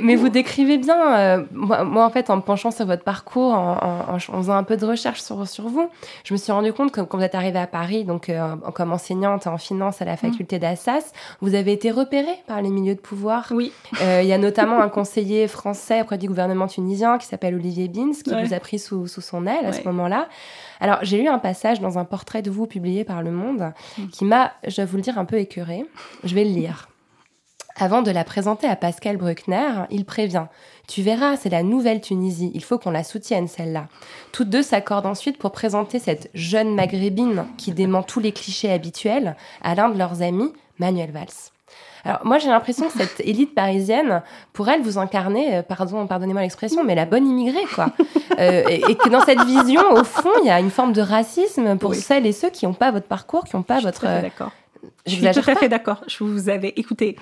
mais, vous décrivez bien, euh, moi, moi, en fait, en me penchant sur votre parcours, en, en- en ch- en faisant un peu de recherche sur, sur vous, je me suis rendu compte que quand vous êtes arrivée à Paris, donc euh, comme enseignante en finance à la faculté d'Assas, vous avez été repérée par les milieux de pouvoir. Oui. Euh, Il y a notamment un conseiller français auprès du gouvernement tunisien qui s'appelle Olivier Bins, qui Ouais. vous a pris sous, sous son aile à ce moment-là. Alors, j'ai lu un passage dans un portrait de vous publié par Le Monde Mm. qui m'a, je dois vous le dire, un peu écœurée. Je vais le lire. Avant de la présenter à Pascal Bruckner, il prévient Tu verras, c'est la nouvelle Tunisie, il faut qu'on la soutienne celle-là. Toutes deux s'accordent ensuite pour présenter cette jeune maghrébine qui dément tous les clichés habituels à l'un de leurs amis, Manuel Valls. Alors moi j'ai l'impression que cette élite parisienne, pour elle, vous incarnez, euh, pardon, pardonnez-moi l'expression, mais la bonne immigrée quoi. Euh, et, et que dans cette vision, au fond, il y a une forme de racisme pour Oui. celles et ceux qui n'ont pas votre parcours, qui n'ont pas Je suis votre. euh, d'accord. Je suis tout à fait d'accord. Je vous avais écouté.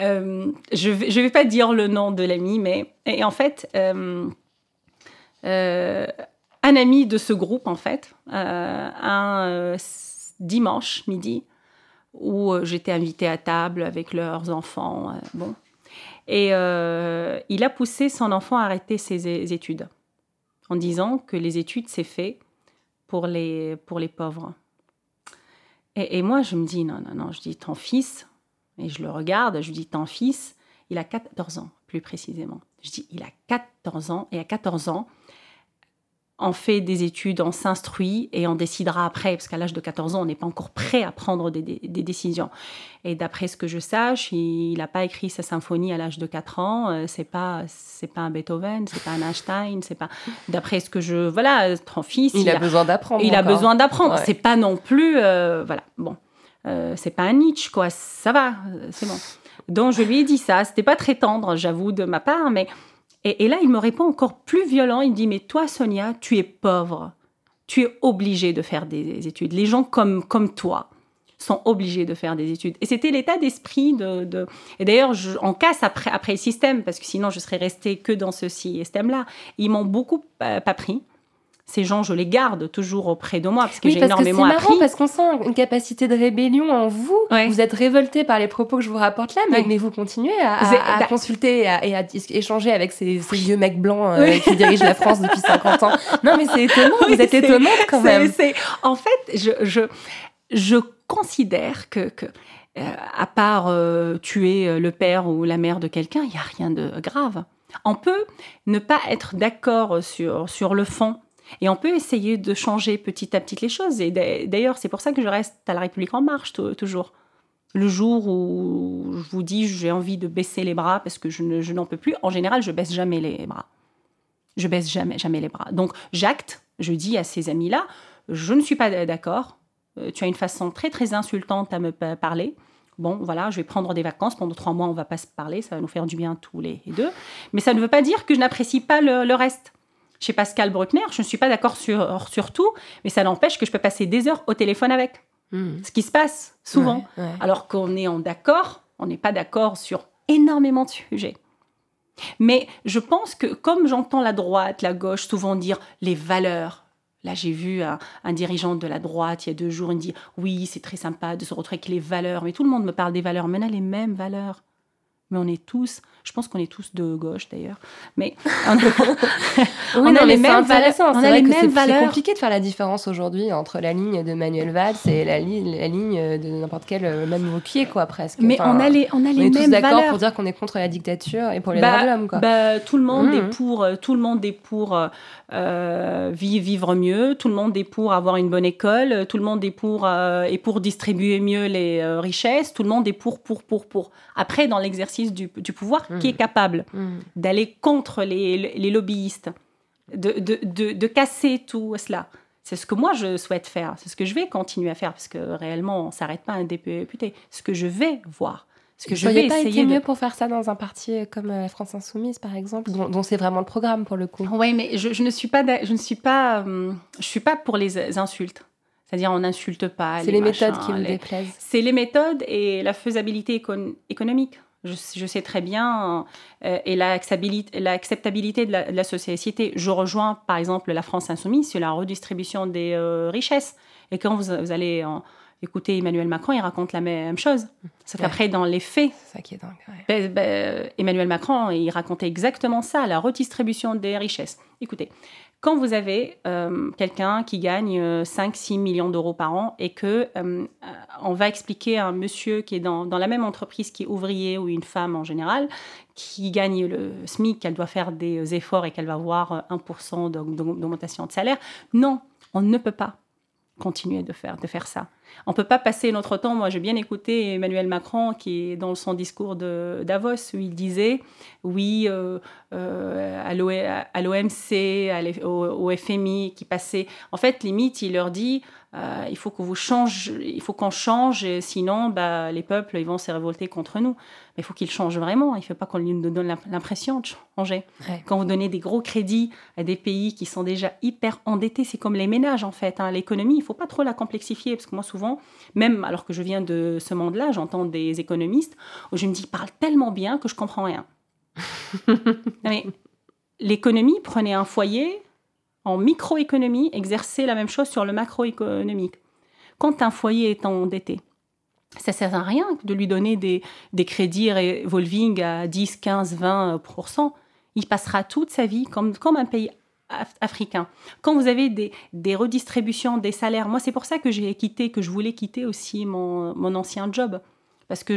Euh, je vais, je vais pas dire le nom de l'ami, mais et en fait, euh, euh, un ami de ce groupe, en fait, un dimanche midi, où euh, j'étais invitée à table avec leurs enfants, euh, bon, et euh, il a poussé son enfant à arrêter ses études, en disant que les études c'est fait pour les pour les pauvres. Et, et moi, je me dis, non, non, non, je dis, ton fils, et je le regarde, je dis, ton fils, il a 14 ans, plus précisément. Je dis, il a 14 ans, et à 14 ans, on fait des études, on s'instruit et on décidera après, parce qu'à l'âge de 14 ans, on n'est pas encore prêt à prendre des, des- des décisions. Et d'après ce que je sache, il n'a pas écrit sa symphonie à l'âge de 4 ans, euh, c'est pas, c'est pas un Beethoven, c'est pas un Einstein, c'est pas... D'après ce que je... Voilà, ton fils, Il, a, besoin d'apprendre. il a besoin d'apprendre. Ouais. C'est pas non plus, euh, voilà, bon, Euh, c'est pas un Nietzsche quoi. Ça va, euh, c'est bon. Donc je lui ai dit ça. C'était pas très tendre, j'avoue, de ma part, mais et, là il me répond encore plus violent. Il me dit mais toi Sonia, tu es pauvre, tu es obligée de faire des études. Les gens comme comme toi sont obligés de faire des études. Et c'était l'état d'esprit de, de- Et d'ailleurs, on casse après, après le système, parce que sinon, je serais restée que dans ce système-là. Ils m'ont beaucoup euh, pas pris. Ces gens, je les garde toujours auprès de moi parce que Oui, j'ai que énormément marrant appris. parce qu'on sent une capacité de rébellion en vous. Ouais. Vous êtes révolté par les propos que je vous rapporte là, mais, Ouais. mais vous continuez à, C'est- à- à bah- consulter et à, et à dis- échanger avec ces, ces vieux mecs blancs euh, qui dirigent la France depuis 50 ans. Non, mais c'est étonnant, Oui, vous êtes étonnante quand même. En fait, je, je, je considère que, que euh, à part euh, tuer le père ou la mère de quelqu'un, il n'y a rien de grave. On peut ne pas être d'accord sur, sur le fond. Et on peut essayer de changer petit à petit les choses. Et d'a- d'ailleurs, c'est pour ça que je reste à la République en marche tou- toujours. Le jour où je vous dis j'ai envie de baisser les bras parce que je ne- n'en peux plus, en général, je baisse jamais les bras. Je baisse jamais, jamais les bras. Donc j'acte, je dis à ces amis-là, je ne suis pas d'accord. Euh, tu as une façon très très insultante à me pa- parler. Bon, voilà, je vais prendre des vacances pendant trois mois, on va pas se parler, ça va nous faire du bien tous les deux. Mais ça ne veut pas dire que je n'apprécie pas le reste. Chez Pascal Bruckner, je ne suis pas d'accord sur, sur tout, mais ça n'empêche que je peux passer des heures au téléphone avec. Hmm. Ce qui se passe souvent. Ouais, ouais. Alors qu'on est en d'accord, on n'est pas d'accord sur énormément de sujets. Mais je pense que comme j'entends la droite, la gauche souvent dire les valeurs, là j'ai vu un, un dirigeant de la droite il y a deux jours, il me dit oui c'est très sympa de se retrouver avec les valeurs, mais tout le monde me parle des valeurs, mais on a les mêmes valeurs. Mais on est tous, je pense qu'on est tous de gauche d'ailleurs, mais on, on a les mêmes valeurs. On C'est a vrai les que c'est- compliqué de faire la différence aujourd'hui entre la ligne de Manuel Valls et la, li- la ligne de n'importe quel euh, même Wauquiez, quoi, presque. Mais Enfin, on a les, on a on les est tous d'accord pour dire qu'on est contre la dictature et pour les Bah, droits de l'homme, quoi. bah, tout le monde est pour, euh, tout le monde est pour euh, euh, vi- vivre mieux, tout le monde est pour avoir une bonne école, euh, tout le monde est pour euh, est pour distribuer mieux les euh, richesses, tout le monde est pour pour pour pour. Après, dans l'exercice du, du pouvoir, qui est capable Hmm. d'aller contre les, les lobbyistes, de, de, de, de casser tout cela. C'est ce que moi je souhaite faire, c'est ce que je vais continuer à faire parce que réellement on ne s'arrête pas à un député. Ce que je vais voir, ce que je vais pas essayer été de mieux pour faire ça dans un parti comme euh, France Insoumise, par exemple, dont, dont c'est vraiment le programme pour le coup. Oui, mais je, je ne suis pas, je ne suis pas, hum, je suis pas pour les insultes. C'est-à-dire, on n'insulte pas. C'est les méthodes qui les- déplaisent. C'est les méthodes et la faisabilité écon- économique. Je, je sais très bien euh, et l'acceptabilité de, la, de la société. Je rejoins par exemple la France insoumise sur la redistribution des euh, richesses. Et quand vous, vous allez en- écouter Emmanuel Macron, il raconte la même chose. Sauf Ouais. qu'après, dans les faits, ça qui est dingue. ouais. ben, ben, Emmanuel Macron, il racontait exactement ça, la redistribution des richesses. Écoutez, quand vous avez euh, quelqu'un qui gagne 5-6 millions d'euros par an et que euh, euh, on va expliquer à un monsieur qui est dans, dans la même entreprise qui est ouvrier ou une femme en général, qui gagne le SMIC, qu'elle doit faire des efforts et qu'elle va avoir euh, 1% d'aug- d'augmentation de salaire, non, on ne peut pas continuer de faire, de faire ça. On peut pas passer notre temps. Moi, j'ai bien écouté Emmanuel Macron qui est dans son discours de Davos où il disait oui euh, euh, à l'O- à l'OMC, au FMI qui passait. En fait, limite, il leur dit euh, il faut que vous change, il faut qu'on change, et sinon, bah, les peuples ils vont se révolter contre nous. Mais il faut qu'ils changent vraiment. Il ne faut pas qu'on nous donne l'imp- l'impression de changer. Ouais. Quand vous donnez des gros crédits à des pays qui sont déjà hyper endettés, c'est comme les ménages en fait. hein. L'économie, il faut pas trop la complexifier parce que moi souvent, même alors que je viens de ce monde-là, j'entends des économistes où je me dis ils parlent tellement bien que je comprends rien. Non, mais l'économie, prenez un foyer en microéconomie, exercez la même chose sur le macroéconomique. Quand un foyer est endetté, ça sert à rien de lui donner des, des crédits revolving à 10, 15, 20% Il passera toute sa vie comme, comme un pays af- africain. Quand vous avez des, redistributions des salaires, moi c'est pour ça que j'ai quitté, que je voulais quitter aussi mon, mon ancien job. Parce que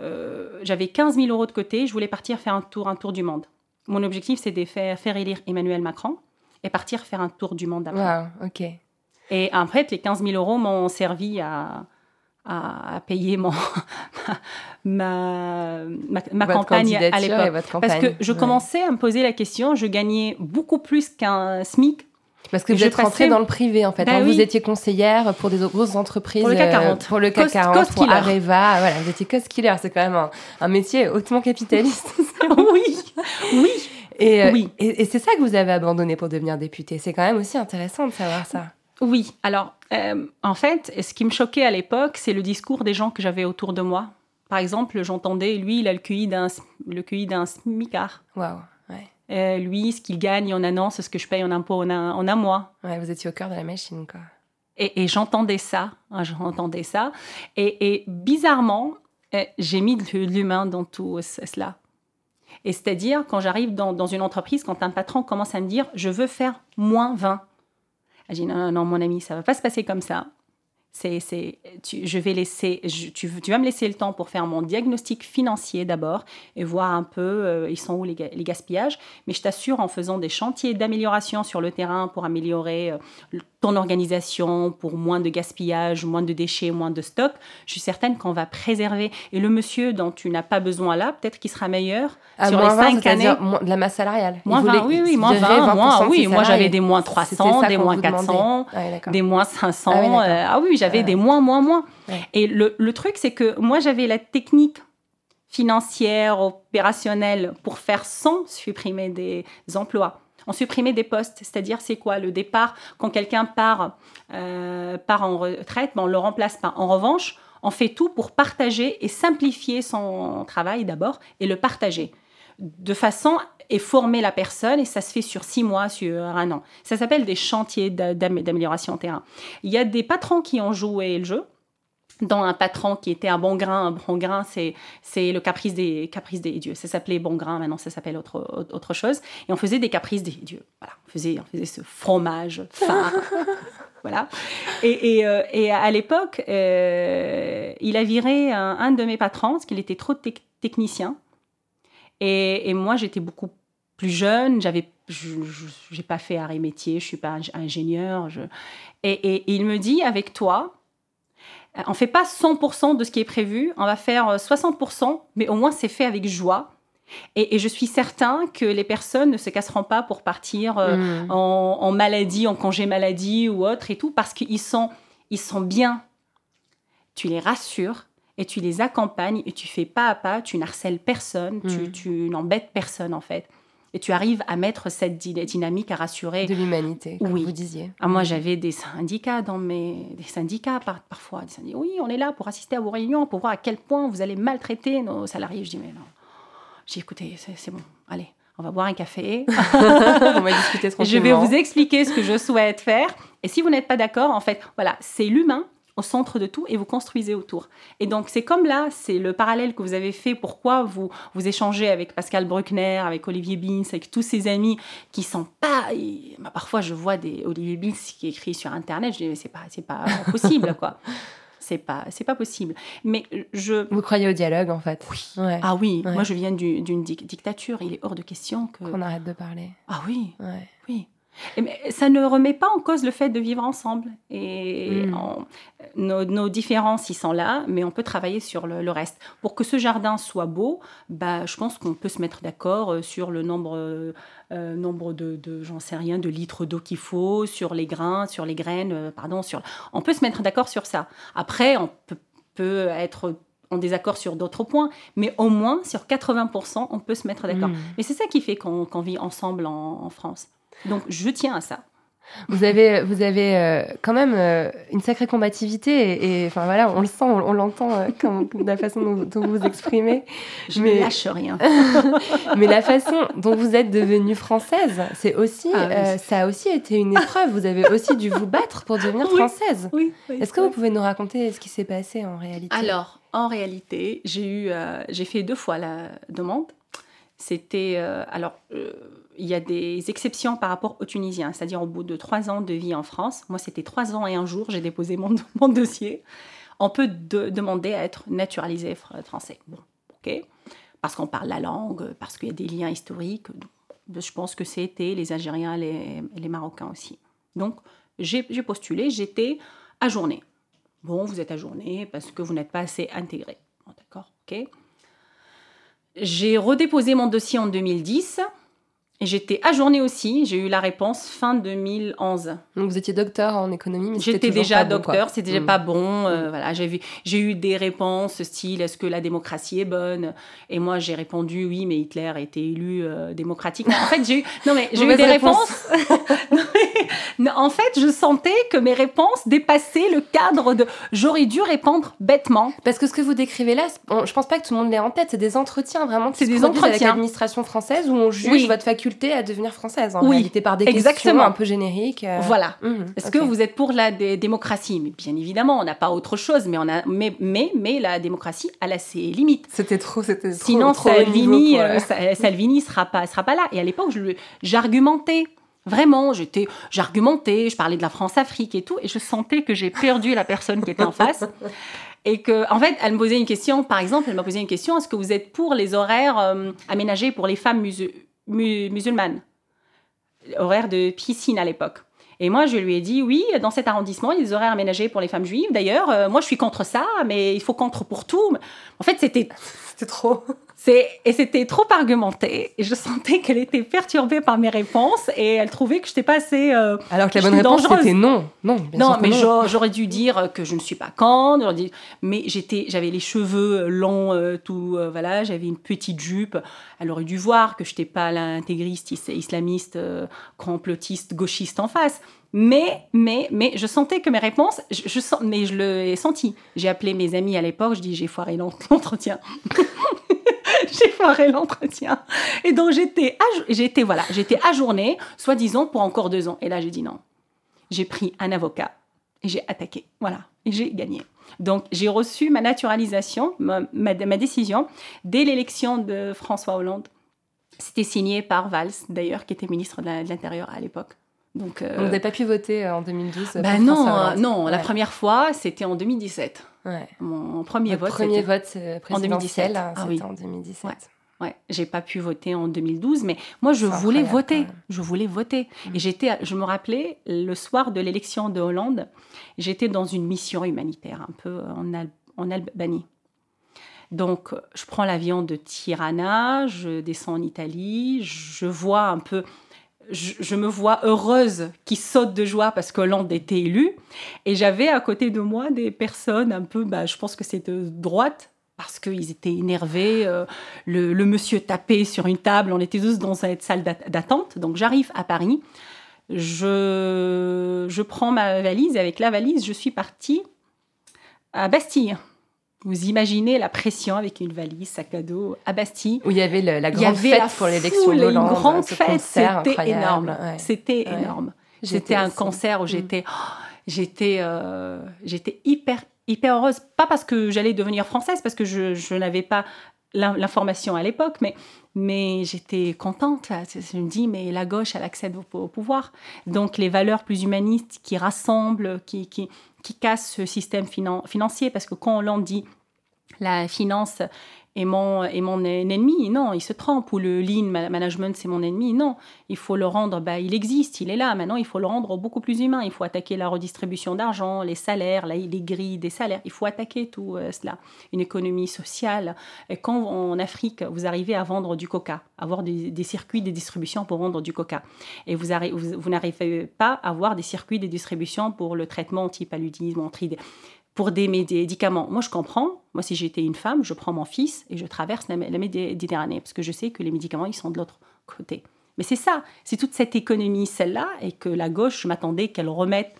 euh, j'avais 15 000 euros de côté, je voulais partir faire un tour, un tour du monde. Mon objectif, c'est de faire, faire élire Emmanuel Macron et partir faire un tour du monde après. Ok. Et en fait, les 15 000 euros m'ont servi à, à, à payer mon, ma, ma, ma campagne à l'époque. Parce que je ouais. commençais à me poser la question, je gagnais beaucoup plus qu'un SMIC. Parce que vous êtes rentrée passais- dans le privé, en fait. Bah hein. oui. Vous étiez conseillère pour des grosses entreprises. Pour le CAC euh, 40. pour le CAC Cost- 40, cost pour. Areva. Voilà, vous étiez cost killer. C'est quand même un, un métier hautement capitaliste. oui, oui. Et, euh, Oui. et, et c'est ça que vous avez abandonné pour devenir député. C'est quand même aussi intéressant de savoir ça. Oui, alors euh, en fait, ce qui me choquait à l'époque, c'est le discours des gens que j'avais autour de moi. Par exemple, j'entendais, lui, il a le QI d'un, le QI d'un smicard. Waouh. Ouais. Euh, lui, ce qu'il gagne en un an, c'est ce que je paye en impôt en un, en un mois. Ouais, vous étiez au cœur de la machine, quoi. Et, et j'entendais ça, hein, j'entendais ça. Et, et bizarrement, j'ai mis de l'humain dans tout ce- cela. Et c'est-à-dire, quand j'arrive dans, dans une entreprise, quand un patron commence à me dire, je veux faire moins 20. Je dis, non, non, non, mon ami, ça va pas se passer comme ça. C'est, c'est, tu, je vais laisser, tu, tu vas me laisser le temps pour faire mon diagnostic financier d'abord et voir un peu, euh, ils sont où les, les gaspillages. Mais je t'assure, en faisant des chantiers d'amélioration sur le terrain pour améliorer euh, ton organisation, pour moins de gaspillage, moins de déchets, moins de stock, je suis certaine qu'on va préserver. Et le monsieur dont tu n'as pas besoin là, peut-être qu'il sera meilleur À sur les 20, cinq années. c'est-à-dire moins- de la masse salariale. Moins voulait- 20, oui, oui, moins virait 20, 20% moins, oui, moi j'avais des moins C'était 300, ça des moins vous demandait. 400, Ah ouais, d'accord. des moins 500. Ah oui, euh, ah oui, j'avais des moins, moins, moins. Ouais. Et le, le truc, c'est que moi j'avais la technique financière, opérationnelle pour faire sans supprimer des emplois. On supprimait des postes, c'est-à-dire c'est quoi? Le départ quand quelqu'un part, euh, part en retraite, ben, on le remplace pas. En revanche, on fait tout pour partager et simplifier son travail d'abord et le partager de façon et former la personne et ça se fait sur six mois, sur un an. Ça s'appelle des chantiers d'a- d'am- d'amélioration terrain. Il y a des patrons qui ont joué le jeu dans un patron qui était un bon grain. Un bon grain, c'est, c'est le caprice des, caprice des dieux. Ça s'appelait bon grain, maintenant ça s'appelle autre, autre chose. Et on faisait des caprices des dieux. Voilà, on faisait, on faisait ce fromage phare. voilà. Et, et, euh, et à l'époque, euh, il a viré un, un de mes patrons parce qu'il était trop tec- technicien. Et, et moi, j'étais beaucoup plus jeune. J'avais, je n'ai pas fait arrêt métier, je suis pas ing- ingénieur. Je... Et, et il me dit, avec toi, on fait pas 100% de ce qui est prévu, on va faire euh, 60%, mais au moins c'est fait avec joie. Et, et je suis certain que les personnes ne se casseront pas pour partir euh, Mm. en, en maladie, en congé maladie ou autre et tout, parce qu'ils sont, ils sont bien. Tu les rassures et tu les accompagnes et tu fais pas à pas, tu n'harcèles personne, tu, Mm. tu n'embêtes personne en fait. Et tu arrives à mettre cette dy- dynamique à rassurer. De l'humanité, comme Oui. vous disiez. Ah, moi, j'avais des syndicats dans mes... Des syndicats par- parfois. Des syndicats, oui, on est là pour assister à vos réunions, pour voir à quel point vous allez maltraiter nos salariés. Je dis, mais non. J'ai écoutez, c'est bon, allez, on va boire un café. On va discuter Je vais vous expliquer ce que je souhaite faire. Et si vous n'êtes pas d'accord, en fait, voilà, c'est l'humain au centre de tout et vous construisez autour. Et donc, c'est comme là, c'est le parallèle que vous avez fait. Pourquoi vous, vous échangez avec Pascal Bruckner, avec Olivier Bins, avec tous ses amis qui sont pas. et- bah, parfois, je vois des Olivier Bins qui écrit sur Internet. Je dis, mais c'est pas, c'est pas possible, quoi. C'est pas, c'est pas possible. Mais je. Vous croyez au dialogue, en fait Oui. Ouais. Ah oui, Ouais. moi je viens du- d'une dic- dictature. Il est hors de question que. Qu'on arrête de parler. Ah oui. Ouais. Oui. Et ça ne remet pas en cause le fait de vivre ensemble. Et Mm. on- nos, nos différences, ils sont là, mais on peut travailler sur le, le reste. Pour que ce jardin soit beau, bah, je pense qu'on peut se mettre d'accord euh, sur le nombre, euh, euh, nombre de, de j'en sais rien, de litres d'eau qu'il faut, sur les grains, sur les graines, euh, pardon. Sur... On peut se mettre d'accord sur ça. Après, on peut, peut être en désaccord sur d'autres points, mais au moins sur 80%, on peut se mettre d'accord. Mm. Mais c'est ça qui fait qu'on vit ensemble en, en France. Donc je tiens à ça. Vous avez, vous avez euh, quand même euh, une sacrée combativité et, enfin voilà, on le sent, on, on l'entend euh, comme- de la façon dont, dont vous vous exprimez. Je ne lâche rien. Mais la façon dont vous êtes devenue française, c'est aussi, Ah oui. euh, ça a aussi été une épreuve. Vous avez aussi dû vous battre pour devenir Oui. française. Oui, Est-ce que vous pouvez nous raconter ce qui s'est passé en réalité? Alors, en réalité, j'ai eu, j'ai fait deux fois la demande. C'était, alors, il y a des exceptions par rapport aux Tunisiens, c'est-à-dire au bout de trois ans de vie en France. Moi, c'était trois ans et un jour, j'ai déposé mon, dossier. On peut de- demander à être naturalisé fr- français. Bon, ok. Parce qu'on parle la langue, parce qu'il y a des liens historiques. Je pense que c'était les Algériens les, les Marocains aussi. Donc, j'ai postulé, j'étais ajournée. Bon, vous êtes ajourné parce que vous n'êtes pas assez intégré. D'accord, ok. J'ai redéposé mon dossier en 2010 et j'étais ajournée aussi. J'ai eu la réponse fin 2011. Donc vous étiez docteur en économie, mais J'étais déjà pas bon, docteur, c'était déjà Mm. pas bon. euh, voilà, j'ai eu des réponses style est-ce que la démocratie est bonne? Et moi j'ai répondu oui, mais Hitler a été élu euh, démocratiquement. En fait, j'ai eu non mais j'ai eu Mauvaise des réponse. réponses. non, mais- non, en fait, je sentais que mes réponses dépassaient le cadre de. J'aurais dû répondre bêtement. Parce que ce que vous décrivez là, on- je pense pas que tout le monde l'ait en tête. C'est des entretiens vraiment C'est des produisent avec entretiens. l'administration française où on juge Oui. votre faculté à devenir française. En Oui, réalité, par des exactement. questions un peu génériques. euh. Voilà. Mhm, Est-ce que vous êtes pour la dé- démocratie? Mais bien évidemment, on n'a pas autre chose, mais, on a, mais, mais, mais la démocratie, elle a ses limites. C'était trop, c'était trop. Sinon, trop Salvini, euh, euh, Sa- Salvini sera pas, sera pas là. Et à l'époque, j'argumentais. Vraiment, j'étais, j'argumentais, je parlais de la France-Afrique et tout, et je sentais que j'ai perdu la personne qui était en face. Et que, en fait, elle me posait une question, par exemple, elle m'a posé une question est-ce que vous êtes pour les horaires euh, aménagés pour les femmes musu- mu- musulmanes Horaires de piscine à l'époque. Et moi, je lui ai dit oui, dans cet arrondissement, il y a des horaires aménagés pour les femmes juives. D'ailleurs, euh, moi, je suis contre ça, mais il faut contre pour tout. En fait, c'était C'était trop. C'est, et c'était trop argumenté. Et je sentais qu'elle était perturbée par mes réponses et elle trouvait que je n'étais pas assez. euh, Alors que la bonne réponse dangereuse. c'était non. Non, bien non, sûr mais non. j'aurais dû dire que je ne suis pas quand. Mais j'étais, j'avais les cheveux longs, euh, tout, euh, voilà, j'avais une petite jupe. Elle aurait dû voir que je n'étais pas l'intégriste is- islamiste, euh, complotiste, gauchiste en face. Mais, mais, mais, je sentais que mes réponses, je, je sens, mais je l'ai senti. J'ai appelé mes amis à l'époque, je dis j'ai foiré l'en- l'entretien. j'ai foiré l'entretien. Et donc j'étais, j'étais voilà, j'étais ajournée, soi-disant pour encore deux ans. Et là j'ai dit non. J'ai pris un avocat et j'ai attaqué. Voilà, et j'ai gagné. Donc j'ai reçu ma naturalisation, ma, décision dès l'élection de François Hollande. C'était signé par Valls, d'ailleurs, qui était ministre de l'Intérieur à l'époque. Donc, euh, Donc, vous n'avez pas pu voter euh, en 2012 euh, bah non, euh, non, la Ouais. première fois, c'était en 2017. Ouais. Mon premier Votre vote, premier vote présidentiel, 2017. Ah c'était oui. en 2017. Ouais. Ouais, j'ai pas pu voter en 2012, mais moi je voulais voter. Je voulais voter. Mm. Et j'étais, je me rappelais le soir de l'élection de Hollande, j'étais dans une mission humanitaire un peu en, Al- en Albanie. Donc je prends l'avion de Tirana, je descends en Italie, je vois un peu, je, me vois heureuse qui saute de joie parce que Hollande était élu, et j'avais à côté de moi des personnes un peu, bah, je pense que c'est de droite parce qu'ils étaient énervés. euh, le, monsieur tapait sur une table. On était tous dans cette salle d'at- d'attente. Donc j'arrive à Paris. Je, je prends ma valise. Avec la valise, je suis partie à Bastille. Vous imaginez la pression avec une valise, sac à dos, à Bastille. Où il y avait le- la Il y grande avait fête la pour l'élection d'Hollande. Une grande fête, concert c'était énorme. ouais. C'était Ouais. énorme. C'était un aussi. concert où Mm. j'étais, oh, j'étais, euh, j'étais hyper, hyper heureuse. Pas parce que j'allais devenir française, parce que je, je n'avais pas l'in- l'information à l'époque, mais, mais j'étais contente. Je me dis, mais la gauche, elle accède au, au pouvoir. Donc les valeurs plus humanistes qui rassemblent, qui, qui, qui cassent ce système finan- financier, parce que quand Hollande dit la finance est mon, est mon ennemi. Non, il se trompe. Ou le lean ma- management, c'est mon ennemi. Non, il faut le rendre, bah, il existe, il est là. Maintenant, il faut le rendre beaucoup plus humain. Il faut attaquer la redistribution d'argent, les salaires, la- les grilles des salaires. Il faut attaquer tout euh, cela. Une économie sociale. Et quand en Afrique, vous arrivez à vendre du coca, avoir des, circuits de distribution pour vendre du coca, et vous, vous, vous n'arrivez pas à avoir des circuits de distribution pour le traitement anti-paludisme, anti pour des médicaments. Moi, je comprends. Moi, si j'étais une femme, je prends mon fils et je traverse la, la Méditerranée parce que je sais que les médicaments, ils sont de l'autre côté. Mais c'est ça, c'est toute cette économie, celle-là, et que la gauche, je m'attendais qu'elle remette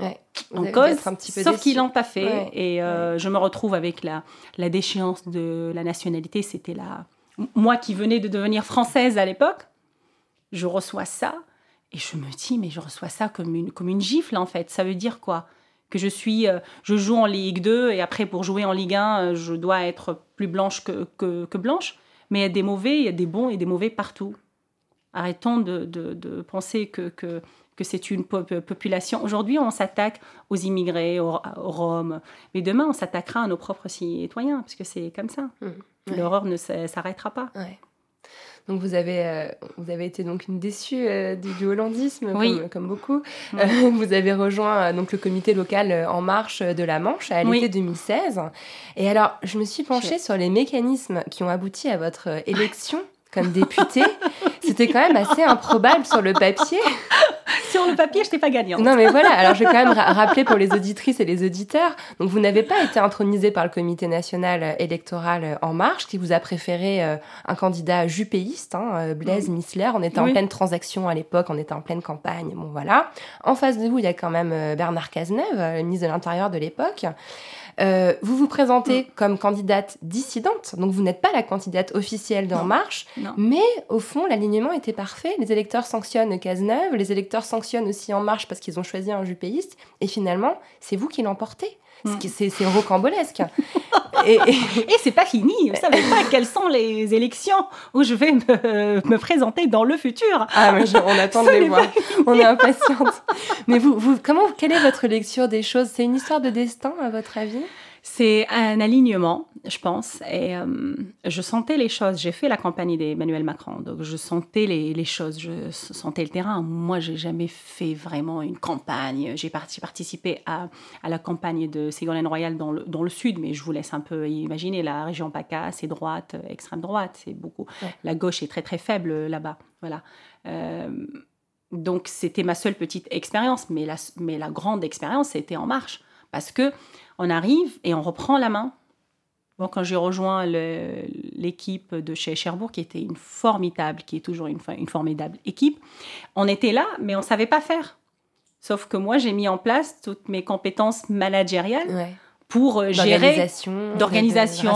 Ouais. En cause, un petit peu sauf qu'ils l'ont pas fait. Ouais. Et euh, je me retrouve avec la, la déchéance de la nationalité. C'était la... Moi qui venais de devenir française à l'époque, je reçois ça et je me dis, mais je reçois ça comme une, comme une gifle en fait. Ça veut dire quoi? Que je suis, euh, je joue en Ligue 2 et après pour jouer en Ligue 1, euh, je dois être plus blanche que, que, que blanche. Mais il y a des mauvais, il y a des bons et des mauvais partout. Arrêtons de, de, de penser que, que, que c'est une pop- population. Aujourd'hui, on s'attaque aux immigrés, aux, aux Roms, mais demain, on s'attaquera à nos propres citoyens, parce que c'est comme ça. Mmh. Ouais. L'horreur ne s'arrêtera pas. Ouais. Donc vous avez, euh, vous avez été donc une déçue euh, du, du hollandisme, Oui. comme, comme beaucoup. Mm. Euh, vous avez rejoint euh, donc le comité local En Marche de la Manche à Oui. l'été 2016. Et alors, je me suis penchée sur les mécanismes qui ont abouti à votre élection comme député. C'était quand même assez improbable sur le papier. Sur le papier, je n'étais pas gagnante. Non, mais voilà. Alors, je vais quand même ra- rappeler pour les auditrices et les auditeurs. Donc, vous n'avez pas été intronisé par le Comité national électoral euh, En Marche, qui vous a préféré euh, un candidat jupéiste, hein, euh, Blaise Missler. On était en pleine transaction à l'époque, on était en pleine campagne. Bon, voilà. En face de vous, il y a quand même euh, Bernard Cazeneuve, euh, le ministre de l'Intérieur de l'époque. Euh, vous vous présentez Mm. comme candidate dissidente, donc vous n'êtes pas la candidate officielle d'En. Marche, Non. mais au fond, l'alignement était parfait. Les électeurs sanctionnent Cazeneuve, les électeurs sanctionnent aussi En Marche parce qu'ils ont choisi un jupéiste, et finalement, c'est vous qui l'emportez. Mm. C'est rocambolesque. et, et- Et c'est pas fini. Vous savez pas quelles sont les élections où je vais me, me présenter dans le futur. Ah, mais je- on attend de les voir. On est impatiente. Mais vous, vous, comment, quelle est votre lecture des choses? C'est une histoire de destin, à votre avis? C'est un alignement, je pense. Et euh, je sentais les choses. J'ai fait la campagne d'Emmanuel Macron, donc je sentais les, les choses, je sentais le terrain. Moi, j'ai jamais fait vraiment une campagne. J'ai parti- participé à, à la campagne de Ségolène Royal dans le, dans le sud, mais je vous laisse un peu imaginer. La région PACA, c'est droite, euh, extrême droite, c'est beaucoup. Ouais. La gauche est très très faible euh, là-bas. Voilà. Euh, donc c'était ma seule petite expérience, mais la, mais la grande expérience, c'était En Marche. Parce que on arrive et on reprend la main. Bon, quand j'ai rejoint l'équipe de chez Cherbourg, qui était une formidable, qui est toujours une, une formidable équipe, on était là, mais on ne savait pas faire. Sauf que moi, j'ai mis en place toutes mes compétences managériales Ouais. pour euh, gérer D'organisation,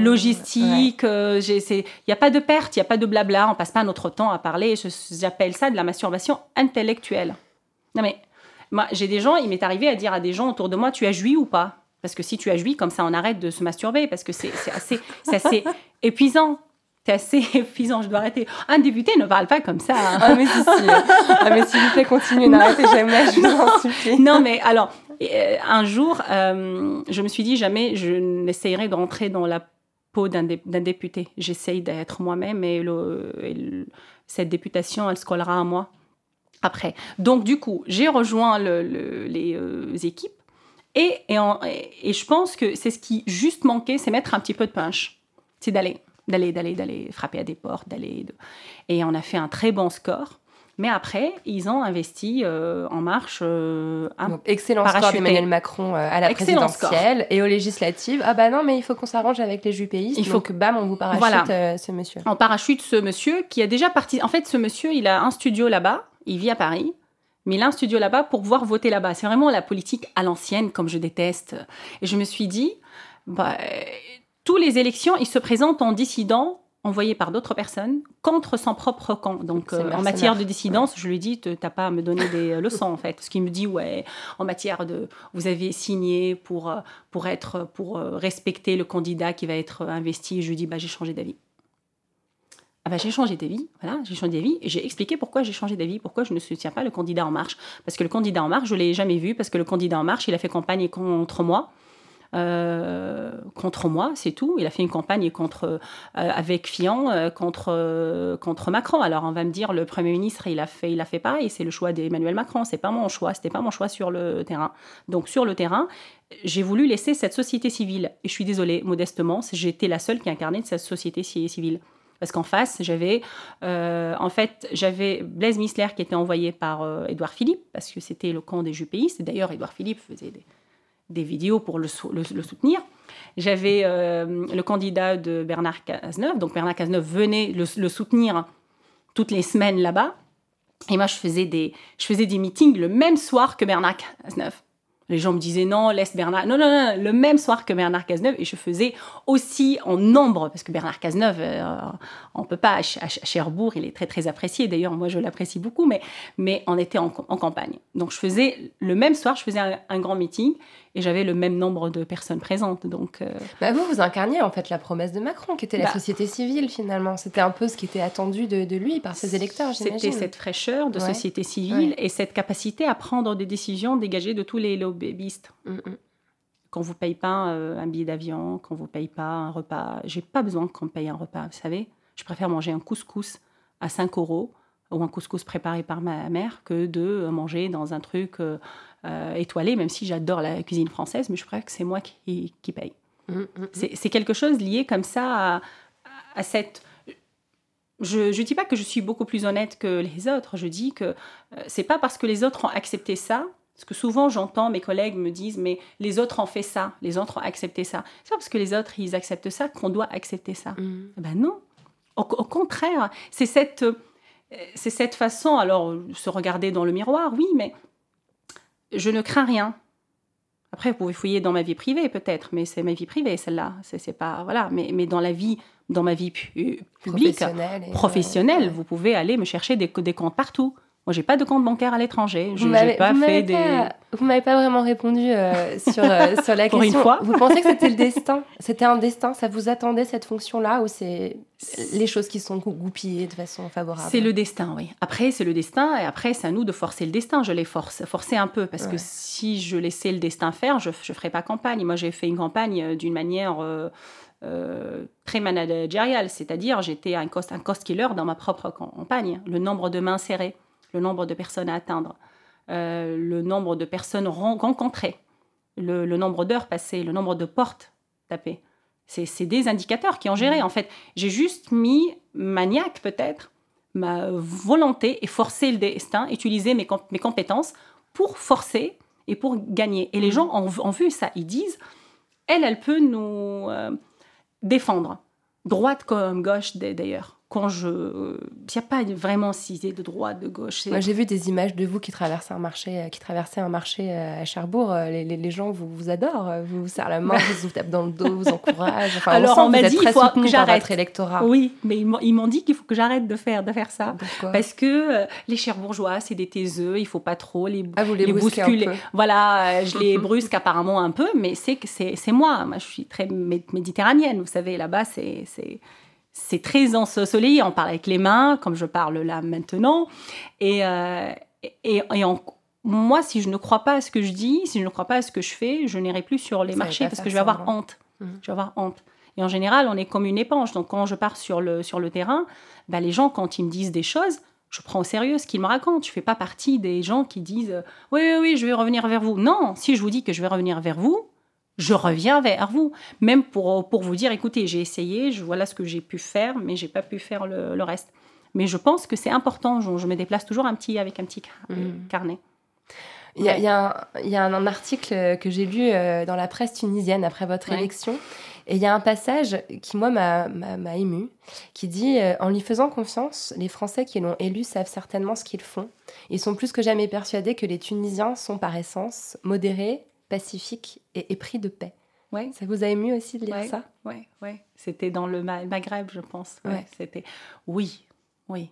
logistique. euh, Il n'y a pas de perte, il n'y a pas de blabla, on passe pas notre temps à parler. J'appelle ça de la masturbation intellectuelle. Non mais, j'ai des gens, il m'est arrivé à dire à des gens autour de moi, tu as joui ou pas? Parce que si tu as joui, comme ça, on arrête de se masturber, parce que c'est assez, c'est assez épuisant. C'est assez épuisant, je dois arrêter. Un député ne parle pas comme ça. hein. Ah, mais si, si. Ah, mais s'il vous plaît, continuez, n'arrêtez jamais, je vous en supplie. non, mais alors, euh, un jour, euh, je me suis dit jamais je n'essayerai de rentrer dans la peau d'un dé- d'un député. J'essaye d'être moi-même et, le- et le- cette députation, elle se collera à moi après. Donc, du coup, j'ai rejoint le- le- les euh, équipes et, et, en- et- et je pense que c'est ce qui juste manquait, c'est mettre un petit peu de punch. C'est d'aller, d'aller, d'aller, d'aller frapper à des portes, d'aller. de- Et on a fait un très bon score. Mais après, ils ont investi euh, en marche euh, un Donc, excellent score Parachuté. d'Emmanuel Macron euh, à la Excellent présidentielle et aux législatives. Ah bah non, mais il faut qu'on s'arrange avec les jupéistes. Il faut donc, bam, on vous parachute Voilà. ce monsieur. en parachute ce monsieur qui a déjà parti. En fait, ce monsieur, il a un studio là-bas, il vit à Paris, mais il a un studio là-bas pour pouvoir voter là-bas. C'est vraiment la politique à l'ancienne, comme je déteste. Et je me suis dit, bah, tous les élections, il se présente en dissident envoyé par d'autres personnes contre son propre camp. Donc, euh, en matière de dissidence, je lui dis, t'as pas à me donner des euh, leçons, en fait. Ce qu'il me dit, ouais, en matière de, vous avez signé pour, euh, pour être, pour respecter le candidat qui va être investi. Je lui dis, bah, j'ai changé d'avis. Ah bah, j'ai changé d'avis, voilà, j'ai changé d'avis et j'ai expliqué pourquoi j'ai changé d'avis, pourquoi je ne soutiens pas le candidat En Marche. Parce que le candidat En Marche, je ne l'ai jamais vu, parce que le candidat En Marche, il a fait campagne contre moi. Euh, contre moi, c'est tout. Il a fait une campagne contre, euh, avec Fillon euh, contre, contre Macron. Alors on va me dire, le Premier ministre, il a fait, il a fait pareil, c'est le choix d'Emmanuel Macron, c'est pas mon choix, c'était pas mon choix sur le terrain. Donc sur le terrain, j'ai voulu laisser cette société civile. Et je suis désolée, modestement, j'étais la seule qui incarnait cette société ci- civile. Parce qu'en face, j'avais, euh, en fait, j'avais Blaise Missler qui était envoyé par euh, Édouard Philippe, parce que c'était le camp des jupéistes. D'ailleurs, Édouard Philippe faisait des, vidéos pour le soutenir. J'avais euh, le candidat de Bernard Cazeneuve. Donc Bernard Cazeneuve venait le, le soutenir toutes les semaines là-bas. Et moi, je faisais, des, je faisais des meetings le même soir que Bernard Cazeneuve. Les gens me disaient non, laisse Bernard. Non, non, non, le même soir que Bernard Cazeneuve. Et je faisais aussi en nombre, parce que Bernard Cazeneuve, euh, on peut pas, à, Ch- à Ch- à Cherbourg, il est très, très apprécié. D'ailleurs, moi, je l'apprécie beaucoup, mais, mais on était en, campagne. Donc, je faisais le même soir, je faisais un grand meeting et j'avais le même nombre de personnes présentes. Donc, euh, Bah vous, vous incarniez en fait la promesse de Macron, qui était la Bah. société civile finalement. C'était un peu ce qui était attendu de, de lui par ses électeurs, j'imagine. C'était cette fraîcheur de Ouais. société civile Ouais. et cette capacité à prendre des décisions dégagées de tous les lobbyistes. Mm, mm. Qu'on vous paye pas euh, un billet d'avion, qu'on vous paye pas un repas. J'ai pas besoin qu'on me paye un repas, vous savez. Je préfère manger un couscous à 5 euros ou un couscous préparé par ma mère que de manger dans un truc euh, euh, étoilé, même si j'adore la cuisine française, mais je préfère que c'est moi qui, qui paye. Mm, mm, mm. C'est quelque chose lié comme ça à, à cette... je ne dis pas que je suis beaucoup plus honnête que les autres. Je dis que euh, c'est pas parce que les autres ont accepté ça. Parce que souvent, j'entends mes collègues me disent, mais les autres ont fait ça, les autres ont accepté ça. C'est pas parce que les autres, ils acceptent ça qu'on doit accepter ça. Eh Ben non. Au, au contraire, c'est cette, euh, c'est cette façon, alors, se regarder dans le miroir, oui, mais je ne crains rien. Après, vous pouvez fouiller dans ma vie privée, peut-être, mais c'est ma vie privée, celle-là. C'est, pas, voilà. Mais, mais dans la vie, dans ma vie pu- publique, Professionnelle ouais. vous pouvez aller me chercher des, des comptes partout. Moi, j'ai pas de compte bancaire à l'étranger. Je n'ai pas fait des. pas- vous m'avez pas vraiment répondu euh, sur, euh, sur la Pour une question. fois. Vous pensez que c'était le destin? C'était un destin? Ça vous attendait cette fonction-là ou c'est les choses qui sont gou- goupillées de façon favorable? C'est le destin, oui. Après, c'est le destin, et après, c'est à nous de forcer le destin. Je les force, forcer un peu, parce Ouais. que si je laissais le destin faire, je ne ferais pas campagne. Moi, j'ai fait une campagne euh, d'une manière euh, euh, très managériale, c'est-à-dire j'étais un cost, un cost killer dans ma propre campagne. Le nombre de mains serrées, le nombre de personnes à atteindre, euh, le nombre de personnes ren- rencontrées, le, le nombre d'heures passées, le nombre de portes tapées. C'est des indicateurs qui ont géré. En fait, j'ai juste mis maniaque peut-être ma volonté et forcer le destin, utiliser mes, comp- mes compétences pour forcer et pour gagner. Et les gens ont, ont vu ça. Ils disent, elle, elle peut nous euh, défendre, droite comme gauche d'ailleurs. Quand je, il n'y a pas vraiment cisé de droite, de gauche. Moi, j'ai vu des images de vous qui traversez un marché, euh, qui traversez un marché euh, à Cherbourg. Euh, Les, les- les gens vous, vous adorent, vous vous serrent la main, vous vous tapent dans le dos, vous encouragent. Enfin, Alors, on, on m'a dit, très il faut que j'arrête. électorat. Oui, mais ils m'ont- dit qu'il faut que j'arrête de faire, de faire ça. Pourquoi Parce que euh, les Cherbourgeois, c'est des taiseux, il faut pas trop les, Ah, vous les, un bousculer. Voilà, euh, je les brusque apparemment un peu, mais c'est que c'est c'est moi. Moi, je suis très mé- méditerranéenne. Vous savez, là-bas, c'est c'est très ensoleillé. On parle avec les mains, comme je parle là maintenant. Et euh, et, et en- moi, si je ne crois pas à ce que je dis, si je ne crois pas à ce que je fais, je n'irai plus sur les marchés parce que je vais avoir semblant. honte. Mhm. Je vais avoir honte. Et en général, on est comme une éponge. Donc, quand je pars sur le, sur le terrain, bah, les gens, quand ils me disent des choses, je prends au sérieux ce qu'ils me racontent. Je ne fais pas partie des gens qui disent euh, Oui, oui, oui, je vais revenir vers vous. Non, si je vous dis que je vais revenir vers vous, je reviens vers vous. Même pour, pour vous dire Écoutez, j'ai essayé, je, voilà ce que j'ai pu faire, mais j'ai pas pu faire le, le reste. Mais je pense que c'est important. Je, je me déplace toujours un petit, avec un petit Mhm. carnet. Il y Ouais. y a un, il y a un- un article que j'ai lu euh, dans la presse tunisienne après votre Ouais. élection. Et il y a un passage qui, moi, m'a ému, qui dit euh, En lui faisant confiance, les Français qui l'ont élu savent certainement ce qu'ils font. Ils sont plus que jamais persuadés que les Tunisiens sont par essence modérés, pacifiques et épris de paix. Ouais. Ça vous a ému aussi de lire Ouais. ça? Ouais, ouais. C'était dans le Ma- Maghreb, je pense. Ouais. C'était. Oui, oui,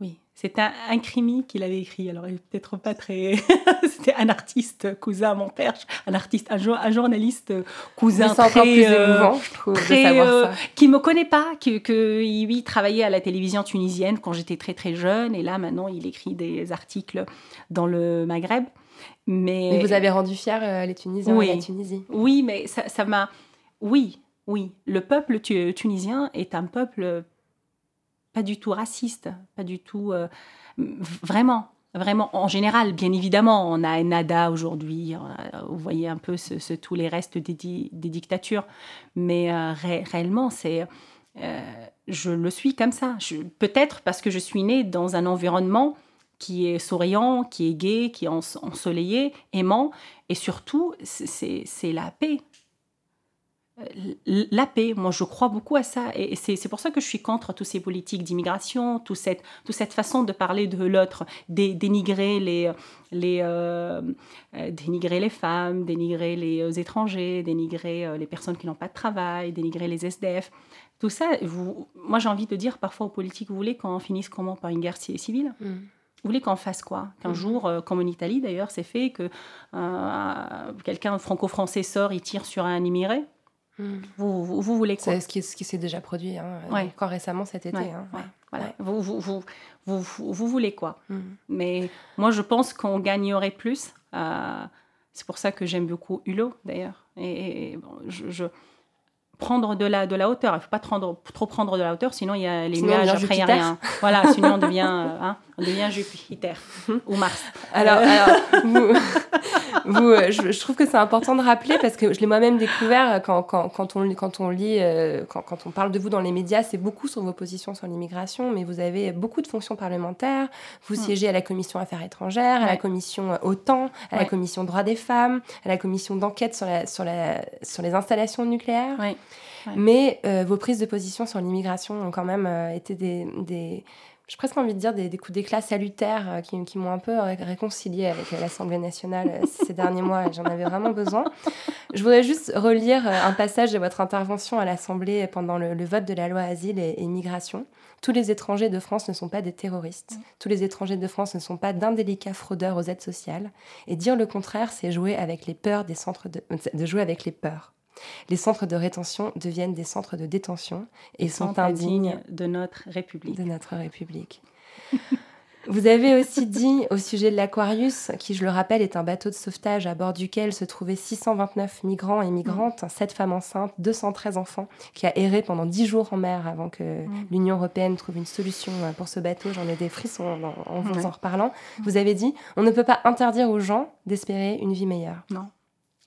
oui. C'était un, un crimi qu'il avait écrit. Alors, il peut-être pas très. C'était un artiste cousin à mon père, un artiste, un, un journaliste cousin C'est encore très, plus euh, émouvant, je trouve, très, de savoir euh, ça. qui me connaît pas, qui que il- lui travaillait à la télévision tunisienne quand j'étais très très jeune, et là maintenant il écrit des articles dans le Maghreb. Mais, vous avez rendu fiers euh, les Tunisiens Oui. et la Tunisie. oui, mais ça ça m'a. Oui, oui. Le peuple tu- tunisien est un peuple pas du tout raciste, pas du tout. euh, vraiment, vraiment. En général, bien évidemment, on a Nada aujourd'hui. a- Vous voyez un peu ce, ce- tous les restes des, di- des dictatures. Mais euh, ré- réellement, c'est. euh, je le suis comme ça. Peut-être parce que je suis née dans un environnement qui est souriant, qui est gai, qui est ens- ensoleillé, aimant, et surtout, c'est- la paix. Euh, La paix, moi je crois beaucoup à ça, et c'est pour ça que je suis contre toutes ces politiques d'immigration, toute cette, toute cette façon de parler de l'autre, dé- dénigrer les, les, euh, euh, dénigrer les femmes, dénigrer les étrangers, dénigrer les personnes qui n'ont pas de travail, dénigrer les SDF. Tout ça, vous, moi j'ai envie de dire parfois aux politiques, vous voulez qu'on finisse comment? Par une guerre ci- civile? Mm. Vous voulez qu'on fasse quoi? Qu'un jour, euh, comme en Italie d'ailleurs, c'est fait que euh, quelqu'un franco-français sort, il tire sur un immigré. Mm. Vous, vous, vous voulez quoi? C'est ce qui, ce qui s'est déjà produit, hein, Ouais. encore récemment cet été. Ouais, hein. ouais, voilà. Vous, vous, vous, voulez quoi? Mm. Mais moi, je pense qu'on gagnerait plus. euh, c'est pour ça que j'aime beaucoup Hulot, d'ailleurs. Et, et, bon, je, je- prendre de la, de la hauteur. Il ne faut pas prendre, trop prendre de la hauteur, sinon il y a les Sinon, nuages, après il n'y a rien. Voilà, sinon on devient, euh, hein, on devient Jupiter ou Mars. Alors, Euh, alors, vous, vous, euh, je, je trouve que c'est important de rappeler parce que je l'ai moi-même découvert quand, quand, quand, on, quand on lit, quand, quand on parle de vous dans les médias, c'est beaucoup sur vos positions sur l'immigration, mais vous avez beaucoup de fonctions parlementaires. Vous Hmm. siégez à la commission Affaires étrangères, à la commission OTAN, à la commission Droits des femmes, à la commission d'enquête sur, la, sur, la, sur les installations nucléaires. Ouais. Ouais. Mais euh, vos prises de position sur l'immigration ont quand même euh, été des, des j'ai presque envie de dire des, des coups d'éclat salutaires euh, qui, qui m'ont un peu ré- réconcilié avec l'Assemblée nationale ces derniers mois et j'en avais vraiment besoin. Je voudrais juste relire un passage de votre intervention à l'Assemblée pendant le, le vote de la loi Asile et, et Immigration. Tous les étrangers de France ne sont pas des terroristes. Tous les étrangers de France ne sont pas d'indélicats fraudeurs aux aides sociales. Et dire le contraire, c'est jouer avec les peurs des centres de, de jouer avec les peurs. Les centres de rétention deviennent des centres de détention et sont indignes de notre République. de notre République. Vous avez aussi dit au sujet de l'Aquarius, qui je le rappelle est un bateau de sauvetage à bord duquel se trouvaient 629 migrants et migrantes, 7 femmes enceintes, 213 enfants, qui a erré pendant 10 jours en mer avant que l'Union européenne trouve une solution euh, pour ce bateau. J'en ai des frissons en, en vous en reparlant. Vous avez dit, on ne peut pas interdire aux gens d'espérer une vie meilleure. Non.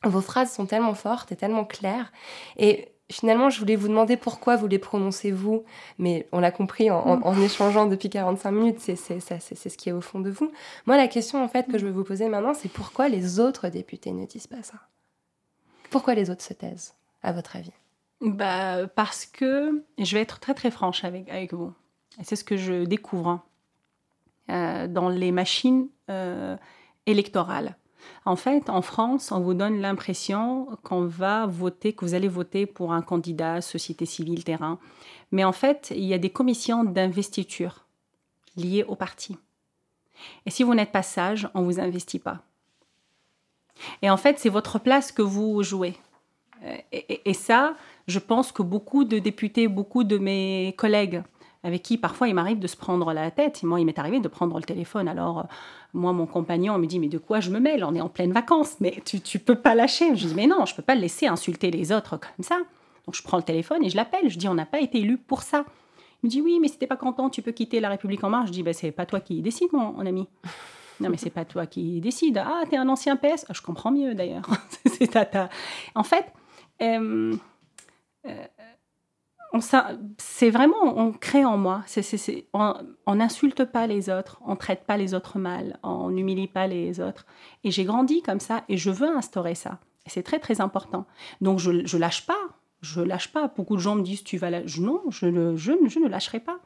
Vos phrases sont tellement fortes et tellement claires. Et finalement, je voulais vous demander pourquoi vous les prononcez vous, mais on l'a compris en, en- échangeant depuis 45 minutes, c'est ce qui est au fond de vous. Moi, la question en fait que je veux vous poser maintenant, c'est pourquoi les autres députés ne disent pas ça? Pourquoi les autres se taisent, à votre avis? Bah, parce que je vais être très très franche avec, avec vous. C'est ce que je découvre hein, euh, dans les machines euh, électorales. En fait, en France, on vous donne l'impression qu'on va voter, que vous allez voter pour un candidat, société civile, terrain. Mais en fait, il y a des commissions d'investiture liées au parti. Et si vous n'êtes pas sage, on ne vous investit pas. Et en fait, c'est votre place que vous jouez. Et- et ça, je pense que beaucoup de députés, beaucoup de mes collègues, avec qui parfois il m'arrive de se prendre la tête, moi il m'est arrivé de prendre le téléphone. Alors, euh, moi, mon compagnon me dit Mais de quoi je me mêle? On est en pleine vacances, mais tu, tu peux pas lâcher. Je dis Mais non, je peux pas le laisser insulter les autres comme ça. Donc, je prends le téléphone et je l'appelle. Je dis On n'a pas été élu pour ça. Il me dit Oui, mais si t'es pas content, tu peux quitter la République en marche. Je dis bah, C'est pas toi qui décide, mon, ami. Non, mais c'est pas toi qui décide. Ah, t'es un ancien PS Ah, Je comprends mieux d'ailleurs. c'est ta, ta- En fait, euh, euh, c'est vraiment, on crée en moi. On n'insulte pas les autres, on traite pas les autres mal, on n'humilie pas les autres. Et j'ai grandi comme ça et je veux instaurer ça. C'est très très important. Donc je, je lâche pas, je lâche pas. Beaucoup de gens me disent tu vas je- non, je ne, je, ne- je ne lâcherai pas.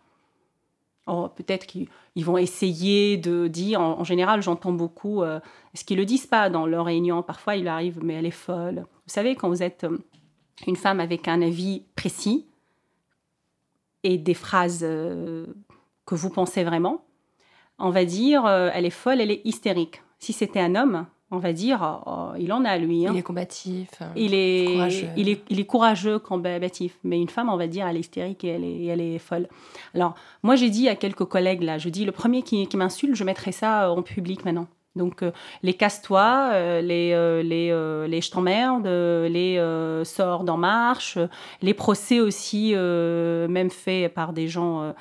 Oh, peut-être qu'ils ils vont essayer de dire. En, général, j'entends beaucoup. euh, ce qu'ils le disent pas dans leurs réunions. Parfois, il arrive, mais elle est folle. Vous savez, quand vous êtes euh, une femme avec un avis précis et des phrases euh, que vous pensez vraiment, on va dire euh, elle est folle, elle est hystérique. Si c'était un homme, on va dire oh, oh, il en a lui. hein. Il est combatif. euh, Il est, courageux. il est, il est courageux, combatif. Mais une femme, on va dire, elle est hystérique et elle est, elle est folle. Alors, moi, j'ai dit à quelques collègues, là, je dis, le premier qui, qui m'insulte, je mettrai ça en public maintenant. Donc, euh, les casse-toi, euh, les, euh, les, les je t'emmerde, les sors d'en marche, les procès aussi, même faits par des gens,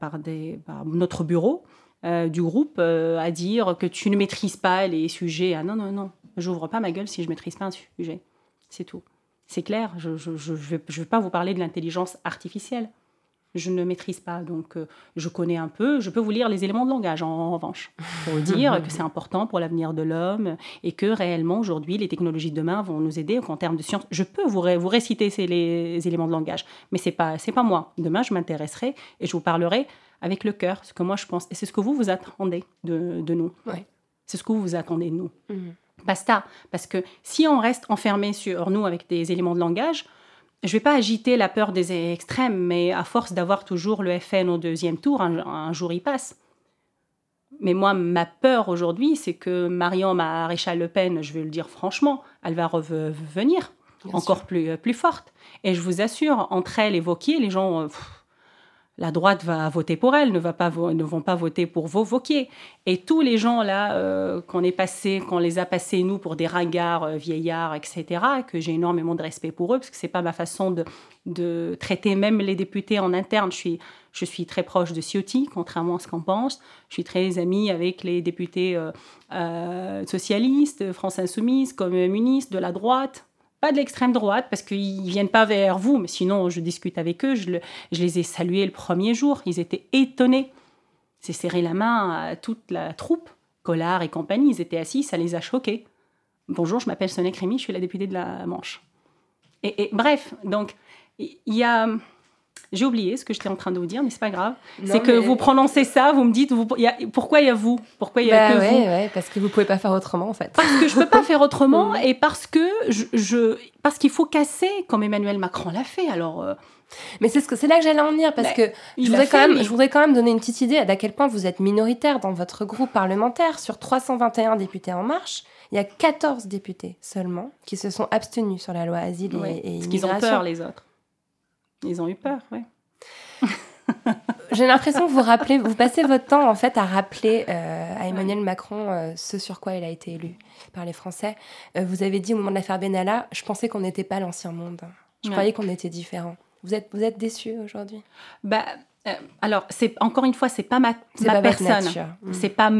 par, des, notre bureau du groupe, à dire que tu ne maîtrises pas les sujets. Ah non, non, non, j'ouvre pas ma gueule si je maîtrise pas un sujet. C'est tout. C'est clair, je ne je, je, je vais pas vous parler de l'intelligence artificielle. Je ne maîtrise pas, donc euh, je connais un peu. Je peux vous lire les éléments de langage, en, en revanche, pour vous dire que c'est important pour l'avenir de l'homme et que réellement, aujourd'hui, les technologies de demain vont nous aider en termes de science. Je peux vous, ré- vous réciter ces les éléments de langage, mais ce n'est pas, c'est pas moi. Demain, je m'intéresserai et je vous parlerai avec le cœur, ce que moi je pense. Et c'est ce que vous, vous attendez de, de nous. Ouais. C'est ce que vous, vous attendez de nous. Mhm. Basta. Parce que si on reste enfermé sur nous avec des éléments de langage, je ne vais pas agiter la peur des extrêmes, mais à force d'avoir toujours le FN au deuxième tour, un, un jour il passe. Mais moi, ma peur aujourd'hui, c'est que Marion Maréchal Le Pen, je vais le dire franchement, elle va revenir Bien encore plus, plus forte. Et je vous assure, entre elle et Vauquier, les gens, euh, pff, la droite va voter pour elle, ne, va pas vont pas voter pour vos Vauquier. Et tous les gens là euh, qu'on est passé, qu'on les a passés nous pour des ringards, euh, vieillards, etc., que j'ai énormément de respect pour eux, parce que c'est pas ma façon de, traiter même les députés en interne. Je suis, très proche de Ciotti, contrairement à ce qu'on pense. Je suis très amie avec les députés euh, socialistes, France Insoumise, communistes, de la droite. Pas de l'extrême droite, parce qu'ils viennent pas vers vous, mais sinon je discute avec eux. Je, le- je les ai salués le premier jour. Ils étaient étonnés. C'est serré la main à toute la troupe, Collard et compagnie. Ils étaient assis, ça les a choqués. Bonjour, je m'appelle Sonia Crémy, je suis la députée de la Manche. Et bref, donc, il y a. J'ai oublié ce que j'étais en train de vous dire, mais c'est pas grave. C'est que mais- vous prononcez ça, vous me dites vous, il y a- pourquoi il y a vous? Pourquoi il y a Bah que ouais, vous? ouais, parce que vous pouvez pas faire autrement en fait. Parce que je peux pas faire autrement et parce que je, je- parce qu'il faut casser comme Emmanuel Macron l'a fait. Alors euh, Mais c'est ce que c'est là que j'allais en venir parce Mais que je voudrais, fait, quand même, je voudrais quand même donner une petite idée d'à quel point vous êtes minoritaire dans votre groupe parlementaire. Sur 321 députés en marche, il y a 14 députés seulement qui se sont abstenus sur la loi asile ouais, et, et parce qu'ils ont immigration. peur les autres. Ils ont eu peur, ouais. J'ai l'impression que vous rappelez, vous passez votre temps en fait à rappeler euh, à Emmanuel Macron euh, ce sur quoi il a été élu par les Français. Euh, vous avez dit au moment de l'affaire Benalla, je pensais qu'on n'était pas l'ancien monde. Je Ouais. croyais qu'on était différent. Vous êtes, vous êtes déçu aujourd'hui? Bah, euh, alors, c'est encore une fois, c'est pas ma, ma pas personne. Mm. C'est pas,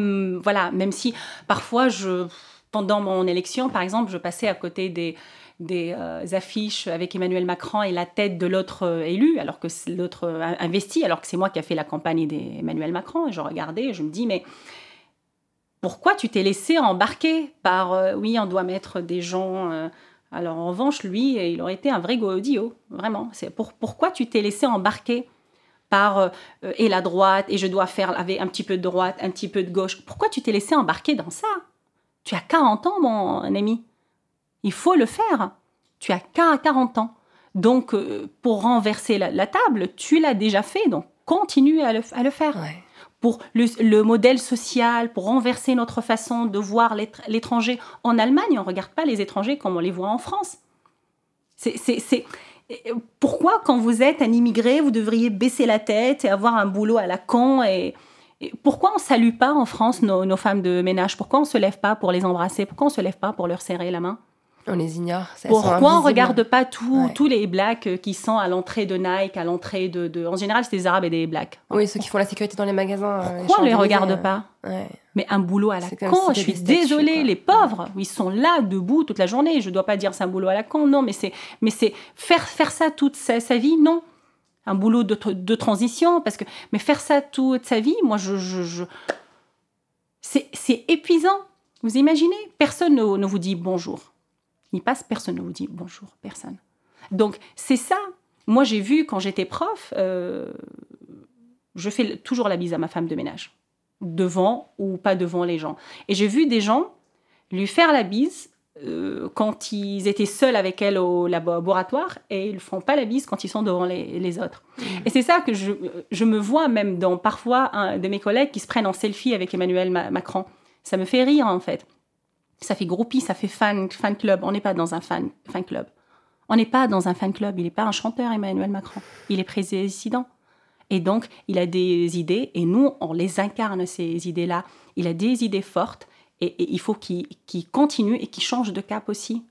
voilà, même si parfois je, pendant mon élection, par exemple, je passais à côté des des euh, affiches avec Emmanuel Macron et la tête de l'autre euh, élu, alors que l'autre euh, investi, alors que c'est moi qui a fait la campagne d'Emmanuel Macron. Je regardais et je me dis, mais pourquoi tu t'es laissé embarquer par, oui, on doit mettre des gens... alors en revanche, lui, il aurait été un vrai godillot, vraiment. C'est pour, pourquoi tu t'es laissé embarquer par et la droite et je dois faire avec un petit peu de droite, un petit peu de gauche? Pourquoi tu t'es laissé embarquer dans ça? Tu as 40 ans, mon ami. Il faut le faire. Tu as qu'à 40 ans. Donc, euh, pour renverser la, la table, tu l'as déjà fait. Donc, continue à le, à le faire. Ouais. Pour le, le modèle social, pour renverser notre façon de voir l'étr- l'étranger. En Allemagne, on ne regarde pas les étrangers comme on les voit en France. C'est- euh, Pourquoi, quand vous êtes un immigré, vous devriez baisser la tête et avoir un boulot à la con et, et pourquoi on ne salue pas en France nos, nos femmes de ménage? Pourquoi on ne se lève pas pour les embrasser? Pourquoi on ne se lève pas pour leur serrer la main? On les ignore. pourquoi on invisibles. regarde pas tout- Ouais. tous les blacks euh, qui sont à l'entrée de Nike, à l'entrée de, de- En général, c'est des Arabes et des blacks. Oui, ceux qui font la sécurité dans les magasins. euh, Pourquoi on les Champs-Élysées, regarde euh, pas ouais. Mais un boulot à la con, si je suis désolée, quoi. les pauvres, ils sont là, debout toute la journée. Je dois pas dire c'est un boulot à la con, non, mais c'est, mais c'est faire, faire ça toute sa, sa vie, non. Un boulot de, de transition, parce que, mais faire ça toute sa vie, moi, je, je, je- c'est, c'est épuisant. Vous imaginez? Personne ne, ne vous dit bonjour. Il passe, personne ne vous dit bonjour, personne. Donc, c'est ça. Moi, j'ai vu quand j'étais prof, euh, je fais toujours la bise à ma femme de ménage, devant ou pas devant les gens. Et j'ai vu des gens lui faire la bise euh, quand ils étaient seuls avec elle au laboratoire et ils ne font pas la bise quand ils sont devant les, les autres. Et c'est ça que je, je me vois même dans parfois un de mes collègues qui se prennent en selfie avec Emmanuel Ma- Macron. Ça me fait rire en fait. Ça fait groupie, ça fait fan, fan club. On n'est pas dans un fan, fan club. On n'est pas dans un fan club. Il n'est pas un chanteur, Emmanuel Macron. Il est président. Et donc, il a des idées et nous, on les incarne, ces idées-là. Il a des idées fortes et, et il faut qu'il continue et qu'il change de cap aussi.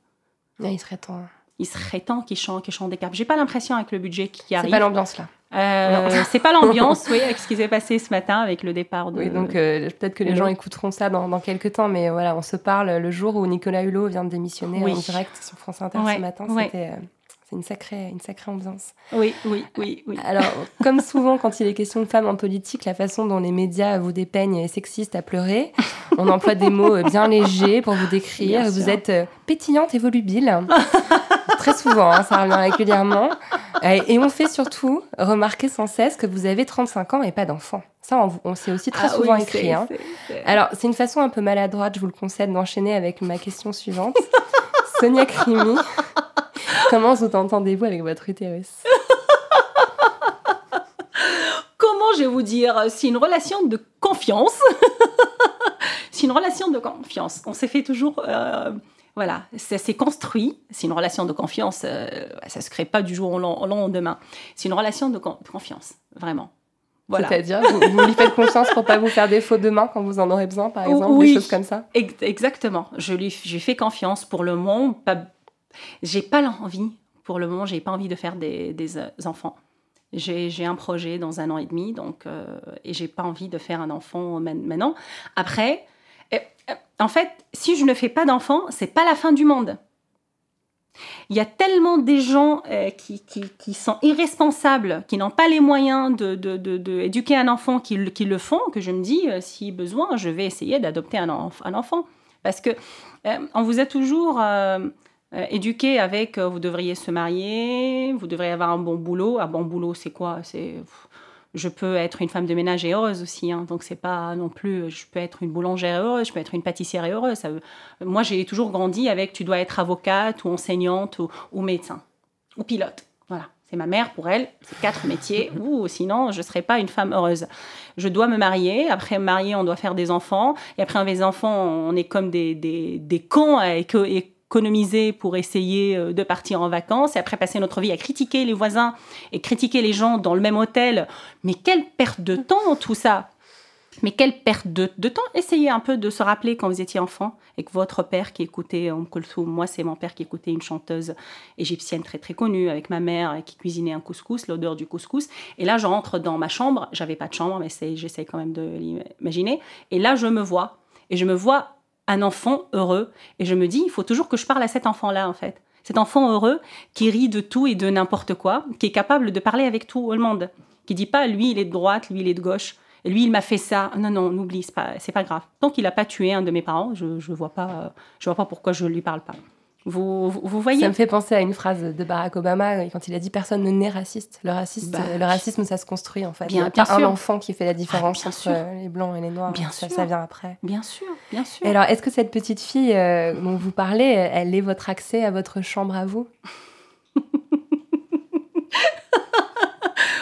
Ouais, il serait temps. Il serait temps qu'il change, qu'il change de cap. J'ai pas l'impression avec le budget qui C'est arrive. pas l'ambiance là. Euh, c'est pas l'ambiance, oui, avec ce qui s'est passé ce matin avec le départ de. Oui, donc euh, peut-être que les gens écouteront ça dans, dans quelques temps, mais voilà, on se parle le jour où Nicolas Hulot vient de démissionner Oui. en direct sur France Inter Ouais, ce matin. ouais. C'était euh, c'est une sacrée, une sacrée ambiance. Oui, oui, oui, oui. Alors, comme souvent quand il est question de femmes en politique, la façon dont les médias vous dépeignent est sexiste à pleurer. On emploie des mots bien légers pour vous décrire. Bien vous sûr. êtes pétillante et volubile. Très souvent, hein, ça revient régulièrement. Euh, Et on fait surtout remarquer sans cesse que vous avez 35 ans et pas d'enfant. Ça, on, on s'est aussi très Ah souvent oui, écrit. hein. Alors, c'est une façon un peu maladroite, je vous le concède, d'enchaîner avec ma question suivante. Sonia Crimi, comment vous entendez-vous avec votre utérus? Comment je vais vous dire? C'est une relation de confiance. c'est une relation de confiance. On s'est fait toujours. euh, voilà, ça s'est construit. C'est une relation de confiance. euh, ça se crée pas du jour au len- au lendemain. C'est une relation de con- confiance, vraiment. Voilà. C'est-à-dire, vous, vous lui faites confiance pour pas vous faire défaut demain quand vous en aurez besoin, par exemple, Oui. des choses comme ça? Ex- Exactement. Je lui, je lui fais confiance pour le moment. Pas, j'ai pas l'envie, pour le moment, j'ai pas envie de faire des, des, euh, enfants. J'ai, un projet dans un an et demi, donc, euh, et j'ai pas envie de faire un enfant maintenant. Après, en fait, si je ne fais pas d'enfant, c'est pas la fin du monde. Il y a tellement des gens euh, qui, sont irresponsables, qui n'ont pas les moyens de, de, un enfant, qui, le- font, que je me dis, euh, si besoin, je vais essayer d'adopter un, enf- un enfant. Parce que euh, on vous a toujours éduqué avec vous devriez se marier, vous devriez avoir un bon boulot. Un bon boulot, c'est quoi? C'est je peux être une femme de ménage et heureuse aussi, hein, donc c'est pas non plus. Je peux être une boulangère heureuse, je peux être une pâtissière et heureuse. Ça veut- moi, j'ai toujours grandi avec tu dois être avocate ou enseignante ou, ou médecin ou pilote. Voilà, c'est ma mère pour elle, c'est quatre métiers. Ou sinon, je ne serais pas une femme heureuse. Je dois me marier. Après me marier, on doit faire des enfants. Et après les enfants, on est comme des, des, des cons à éco- économiser pour essayer euh, de partir en vacances. Et après passer notre vie à critiquer les voisins et critiquer les gens dans le même hôtel. Mais quelle perte de temps tout ça mais quelle perte de, temps Essayez un peu de se rappeler quand vous étiez enfant et que votre père qui écoutait Om Kulthum, moi c'est mon père qui écoutait une chanteuse égyptienne très très connue avec ma mère qui cuisinait un couscous, l'odeur du couscous. Et là je rentre dans ma chambre, j'avais pas de chambre mais j'essaie quand même de l'imaginer. Et là je me vois et je me vois un enfant heureux et je me dis il faut toujours que je parle à cet enfant là en fait. Cet enfant heureux qui rit de tout et de n'importe quoi, qui est capable de parler avec tout le monde, qui dit pas lui il est de droite, lui il est de gauche. Lui, il m'a fait ça. Non, non, n'oublie, c'est pas, c'est pas grave. Tant qu'il n'a pas tué un de mes parents, je, je vois pas, euh, je vois pas pourquoi je lui parle pas. Vous, voyez Ça me fait penser à une phrase de Barack Obama euh, quand il a dit personne ne naît raciste. Le, raciste, Bah, le racisme, ça se construit en fait. bien- Il n'y a bien pas un sûr. enfant qui fait la différence bien entre sûr. les blancs et les noirs. Bien ça, sûr. ça vient après. Bien sûr, bien sûr. Et alors, est-ce que cette petite fille euh, dont vous parlez, elle est votre accès à votre chambre à vous?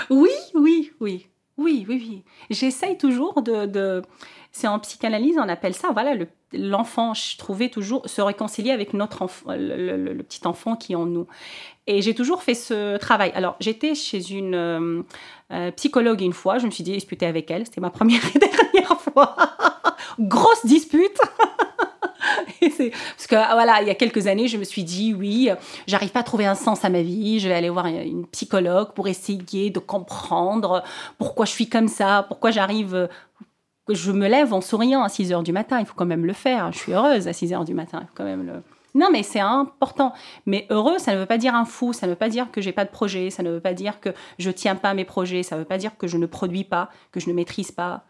Oui, oui, oui. Oui, oui, oui. J'essaye toujours de, de- C'est en psychanalyse, on appelle ça, voilà, le- l'enfant, je trouvais toujours se réconcilier avec notre enfant, le, petit enfant qui est en nous. Et j'ai toujours fait ce travail. Alors, j'étais chez une euh, euh, psychologue une fois, je me suis disputée avec elle, c'était ma première et dernière fois. Grosse dispute Parce que ah, voilà, il y a quelques années, je me suis dit oui, j'arrive pas à trouver un sens à ma vie, je vais aller voir une- psychologue pour essayer de comprendre pourquoi je suis comme ça, pourquoi j'arrive je me lève en souriant à 6 heures du matin, il faut quand même le faire. Je suis heureuse à 6 heures du matin, il faut quand même le non, mais c'est important. Mais heureux, ça ne veut pas dire un fou, ça ne veut pas dire que j'ai pas de projet, ça ne veut pas dire que je tiens pas à mes projets, ça ne veut pas dire que je ne produis pas, que je ne maîtrise pas.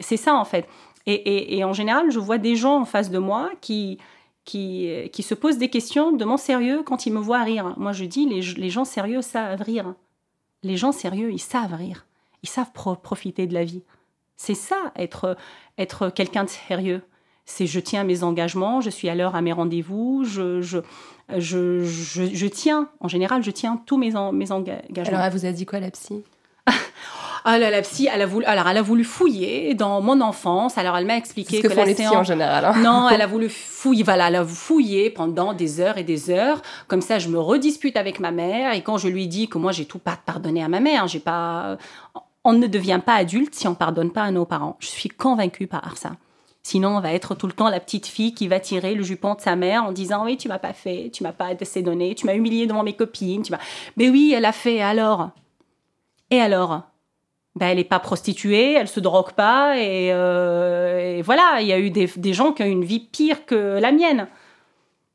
C'est ça en fait. Et, en général, je vois des gens en face de moi qui, qui, qui se posent des questions de mon sérieux quand ils me voient rire. Moi, je dis, les, les gens sérieux savent rire. Les gens sérieux, ils savent rire. Ils savent pro- profiter de la vie. C'est ça, être, être quelqu'un de sérieux. C'est je tiens mes engagements, je suis à l'heure à mes rendez-vous, je, je, je, je, je tiens, en général, je tiens tous mes, en- mes engagements. Alors, elle vous a dit quoi, la psy? Ah là, la psy, elle a voulu, alors elle a voulu fouiller dans mon enfance. Alors elle m'a expliqué ce que, que font la les psys en général. hein. Non, elle a voulu fouiller, voilà, elle a fouillé pendant des heures et des heures. Comme ça, je me redispute avec ma mère. Et quand je lui dis que moi, j'ai tout pas pardonné à ma mère, j'ai pas. On ne devient pas adulte si on pardonne pas à nos parents. Je suis convaincue par ça. Sinon, on va être tout le temps la petite fille qui va tirer le jupon de sa mère en disant oui, tu m'as pas fait, tu m'as pas assez donné, tu m'as humilié devant mes copines, tu m'as. Mais oui, elle a fait. Alors? Et alors? Ben, elle n'est pas prostituée, elle se drogue pas, et, euh, et voilà, il y a eu des, des gens qui ont une vie pire que la mienne.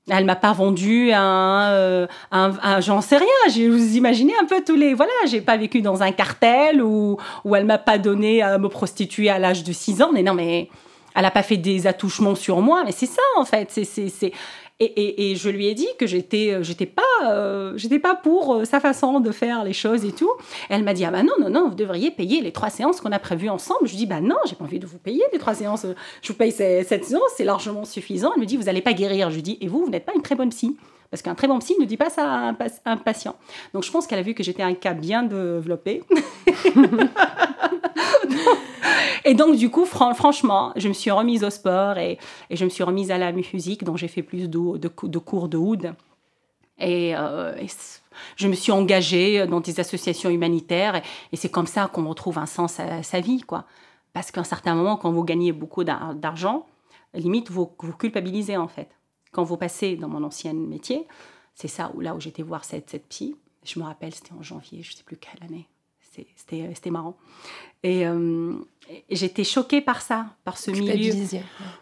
Elle m'a pas vendu un, euh, un, un- j'en sais rien. J'ai- Vous imaginez un peu tous les, voilà, j'ai pas vécu dans un cartel ou où elle m'a pas donné à me prostituer à l'âge de 6 ans. Mais non, mais elle a pas fait des attouchements sur moi. Mais c'est ça en fait. C'est, c'est, c'est... Et, je lui ai dit que j'étais, euh, j'étais pas, euh, j'étais pas pour euh, sa façon de faire les choses et tout. Elle m'a dit ah bah non non non, vous devriez payer les trois séances qu'on a prévues ensemble. Je lui dis bah non, j'ai pas envie de vous payer les trois séances. Je vous paye cette séance, c'est largement suffisant. Elle me dit vous allez pas guérir. Je lui dis et vous vous n'êtes pas une très bonne psy. Parce qu'un très bon psy ne dit pas ça à un, pas- patient. Donc je pense qu'elle a vu que j'étais un cas bien développé. et donc du coup, fran- franchement, je me suis remise au sport et, je me suis remise à la musique, dont j'ai fait plus de, de cou- de cours de oud. Et, euh, je me suis engagée dans des associations humanitaires et, c'est comme ça qu'on retrouve un sens à, sa vie, quoi. Parce qu'à un certain moment, quand vous gagnez beaucoup d'ar- d'argent, limite, vous, vous culpabilisez, en fait. Quand vous passez dans mon ancien métier, c'est ça où là où j'étais voir cette, cette psy. Je me rappelle, c'était en janvier, je ne sais plus quelle année. C'est- C'était marrant. Et, euh, et j'étais choquée par ça, par ce milieu.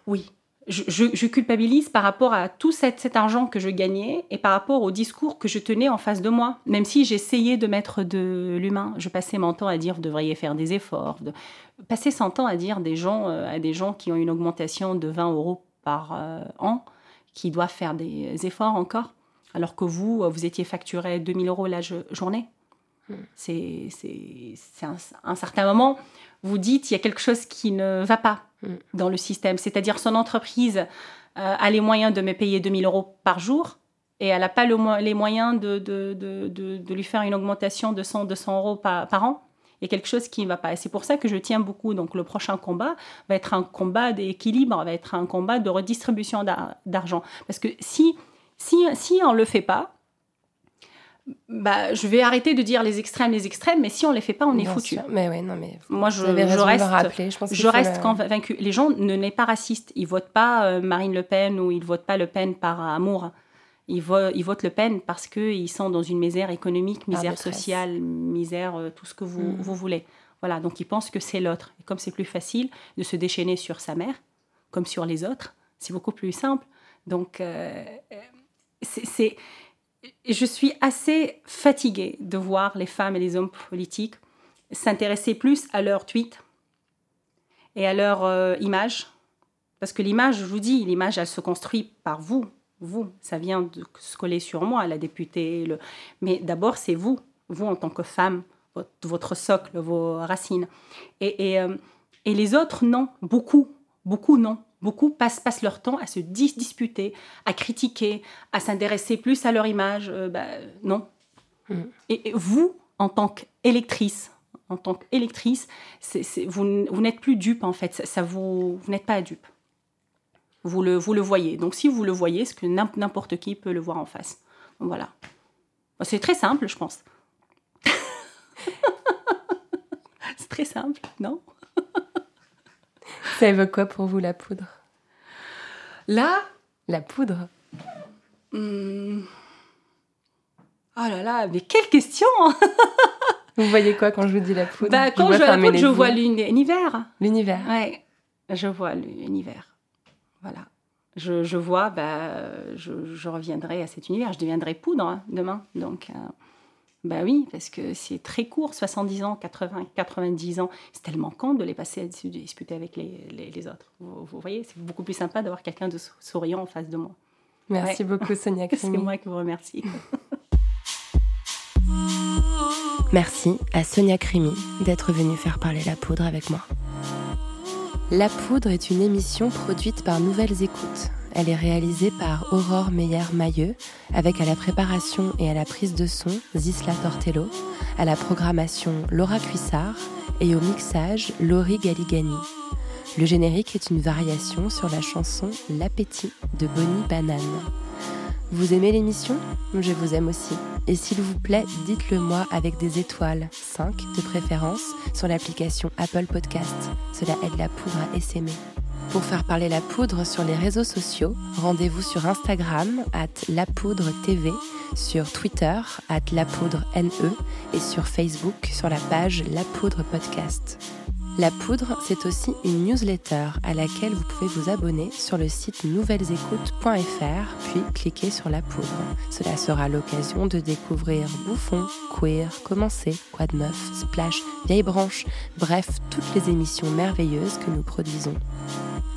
Oui. Je, je- je culpabilise par rapport à tout cet, cet argent que je gagnais et par rapport au discours que je tenais en face de moi. Même si j'essayais de mettre de l'humain, je passais mon temps à dire vous devriez faire des efforts. De... Passer son temps à dire des gens, euh, à des gens qui ont une augmentation de 20 euros par euh, an, qui doivent faire des efforts encore, alors que vous, vous étiez facturé 2000 euros la jo- journée. C'est c'est- c'est un, un certain moment, vous dites, il y a quelque chose qui ne va pas Mm. dans le système. C'est-à-dire, son entreprise euh, a les moyens de me payer 2000 euros par jour et elle n'a pas le les moyens de, de, de, de- de lui faire une augmentation de 100, 200 euros par, par an. Il y a quelque chose qui ne va pas. Et c'est pour ça que je tiens beaucoup. Donc, le prochain combat va être un combat d'équilibre, va être un combat de redistribution d'ar- d'argent. Parce que si, si, si on ne le fait pas, bah, je vais arrêter de dire les extrêmes, les extrêmes, mais si on ne les fait pas, on est foutu. Mais non, mais Moi, je, reste, rappeler. Je, pense reste le- convaincue. Les gens ne n'est pas racistes. Ils votent pas euh, Marine Le Pen ou ils votent pas Le Pen par amour. Ils, vo- ils votent Le Pen parce qu'ils sont dans une misère économique, misère sociale, misère, euh, tout ce que vous, vous voulez. Voilà, donc ils pensent que c'est l'autre. Et comme c'est plus facile de se déchaîner sur sa mère, comme sur les autres, c'est beaucoup plus simple. Donc, euh, euh, c'est-. Je suis assez fatiguée de voir les femmes et les hommes politiques s'intéresser plus à leur tweet et à leur euh, image. Parce que l'image, je vous dis, l'image, elle se construit par vous. Vous, ça vient de se coller sur moi, la députée. Le... Mais d'abord, c'est vous, vous en tant que femme, votre, votre socle, vos racines. Et, et, euh, et les autres, non. Beaucoup, beaucoup, non. Beaucoup passent, passent leur temps à se dis- disputer, à critiquer, à s'intéresser plus à leur image. Euh, bah, non. Mm. Et, et vous, en tant qu'électrice, en tant qu'électrice, vous, vous n'êtes plus dupe en fait. Ça, ça vous, vous n'êtes pas dupe. Vous le, vous le voyez. Donc si vous le voyez, ce que n'im- n'importe qui peut le voir en face. Donc, Voilà. C'est très simple, je pense. c'est très simple, non? Ça évoque quoi pour vous la poudre? Là, La poudre oh là là, mais quelle question Vous voyez quoi quand je vous dis la poudre? Bah, Quand je, vois vois la poudre, je vois l'uni- l'univers. l'univers. Ouais, je vois l'univers. Voilà. Je, je vois, bah, je, je reviendrai à cet univers. Je deviendrai poudre hein, demain. Donc, euh, bah oui, parce que c'est très court, 70 ans, 80, 90 ans. C'est tellement con de les passer à dis- discuter avec les, les, les autres. Vous, vous voyez, c'est beaucoup plus sympa d'avoir quelqu'un de sou- souriant en face de moi. Merci Ouais. beaucoup Sonia C'est moi qui vous remercie. Merci à Sonia Crimi d'être venue faire parler la poudre avec moi. La poudre est une émission produite par Nouvelles Écoutes. Elle est réalisée par Aurore Meyer-Mailleux, avec à la préparation et à la prise de son Zisla Tortello, à la programmation Laura Cuissard et au mixage Laurie Galigani. Le générique est une variation sur la chanson L'appétit de Bonnie Banane. Vous aimez l'émission? Je vous aime aussi. Et s'il vous plaît, dites-le moi avec des étoiles, 5 de préférence, sur l'application Apple Podcast. Cela aide la poudre à essaimer. Pour faire parler la poudre sur les réseaux sociaux, rendez-vous sur Instagram, at lapoudre.tv, sur Twitter, at lapoudre.ne, et sur Facebook, sur la page La Poudre Podcast. La Poudre, c'est aussi une newsletter à laquelle vous pouvez vous abonner sur le site nouvellesécoutes.fr, puis cliquer sur La Poudre. Cela sera l'occasion de découvrir Bouffon, Queer, Commencer, Quoi de Meuf, Splash, Vieille Branche, bref, toutes les émissions merveilleuses que nous produisons.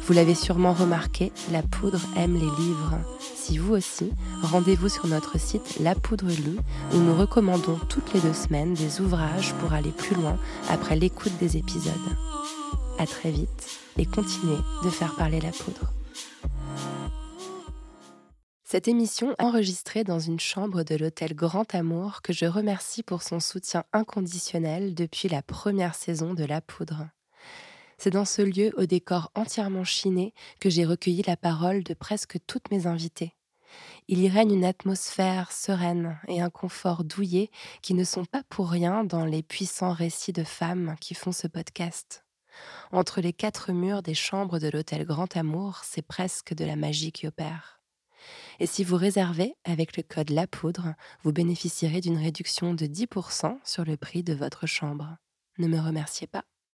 Vous l'avez sûrement remarqué, La Poudre aime les livres. Si vous aussi, rendez-vous sur notre site La Poudre Lit, où nous recommandons toutes les deux semaines des ouvrages pour aller plus loin après l'écoute des épisodes. À très vite et continuez de faire parler la poudre. Cette émission est enregistrée dans une chambre de l'hôtel Grand Amour que je remercie pour son soutien inconditionnel depuis la première saison de La Poudre. C'est dans ce lieu au décor entièrement chiné que j'ai recueilli la parole de presque toutes mes invitées. Il y règne une atmosphère sereine et un confort douillet qui ne sont pas pour rien dans les puissants récits de femmes qui font ce podcast. Entre les quatre murs des chambres de l'hôtel Grand Amour, c'est presque de la magie qui opère. Et si vous réservez avec le code La Poudre, vous bénéficierez d'une réduction de 10% sur le prix de votre chambre. Ne me remerciez pas.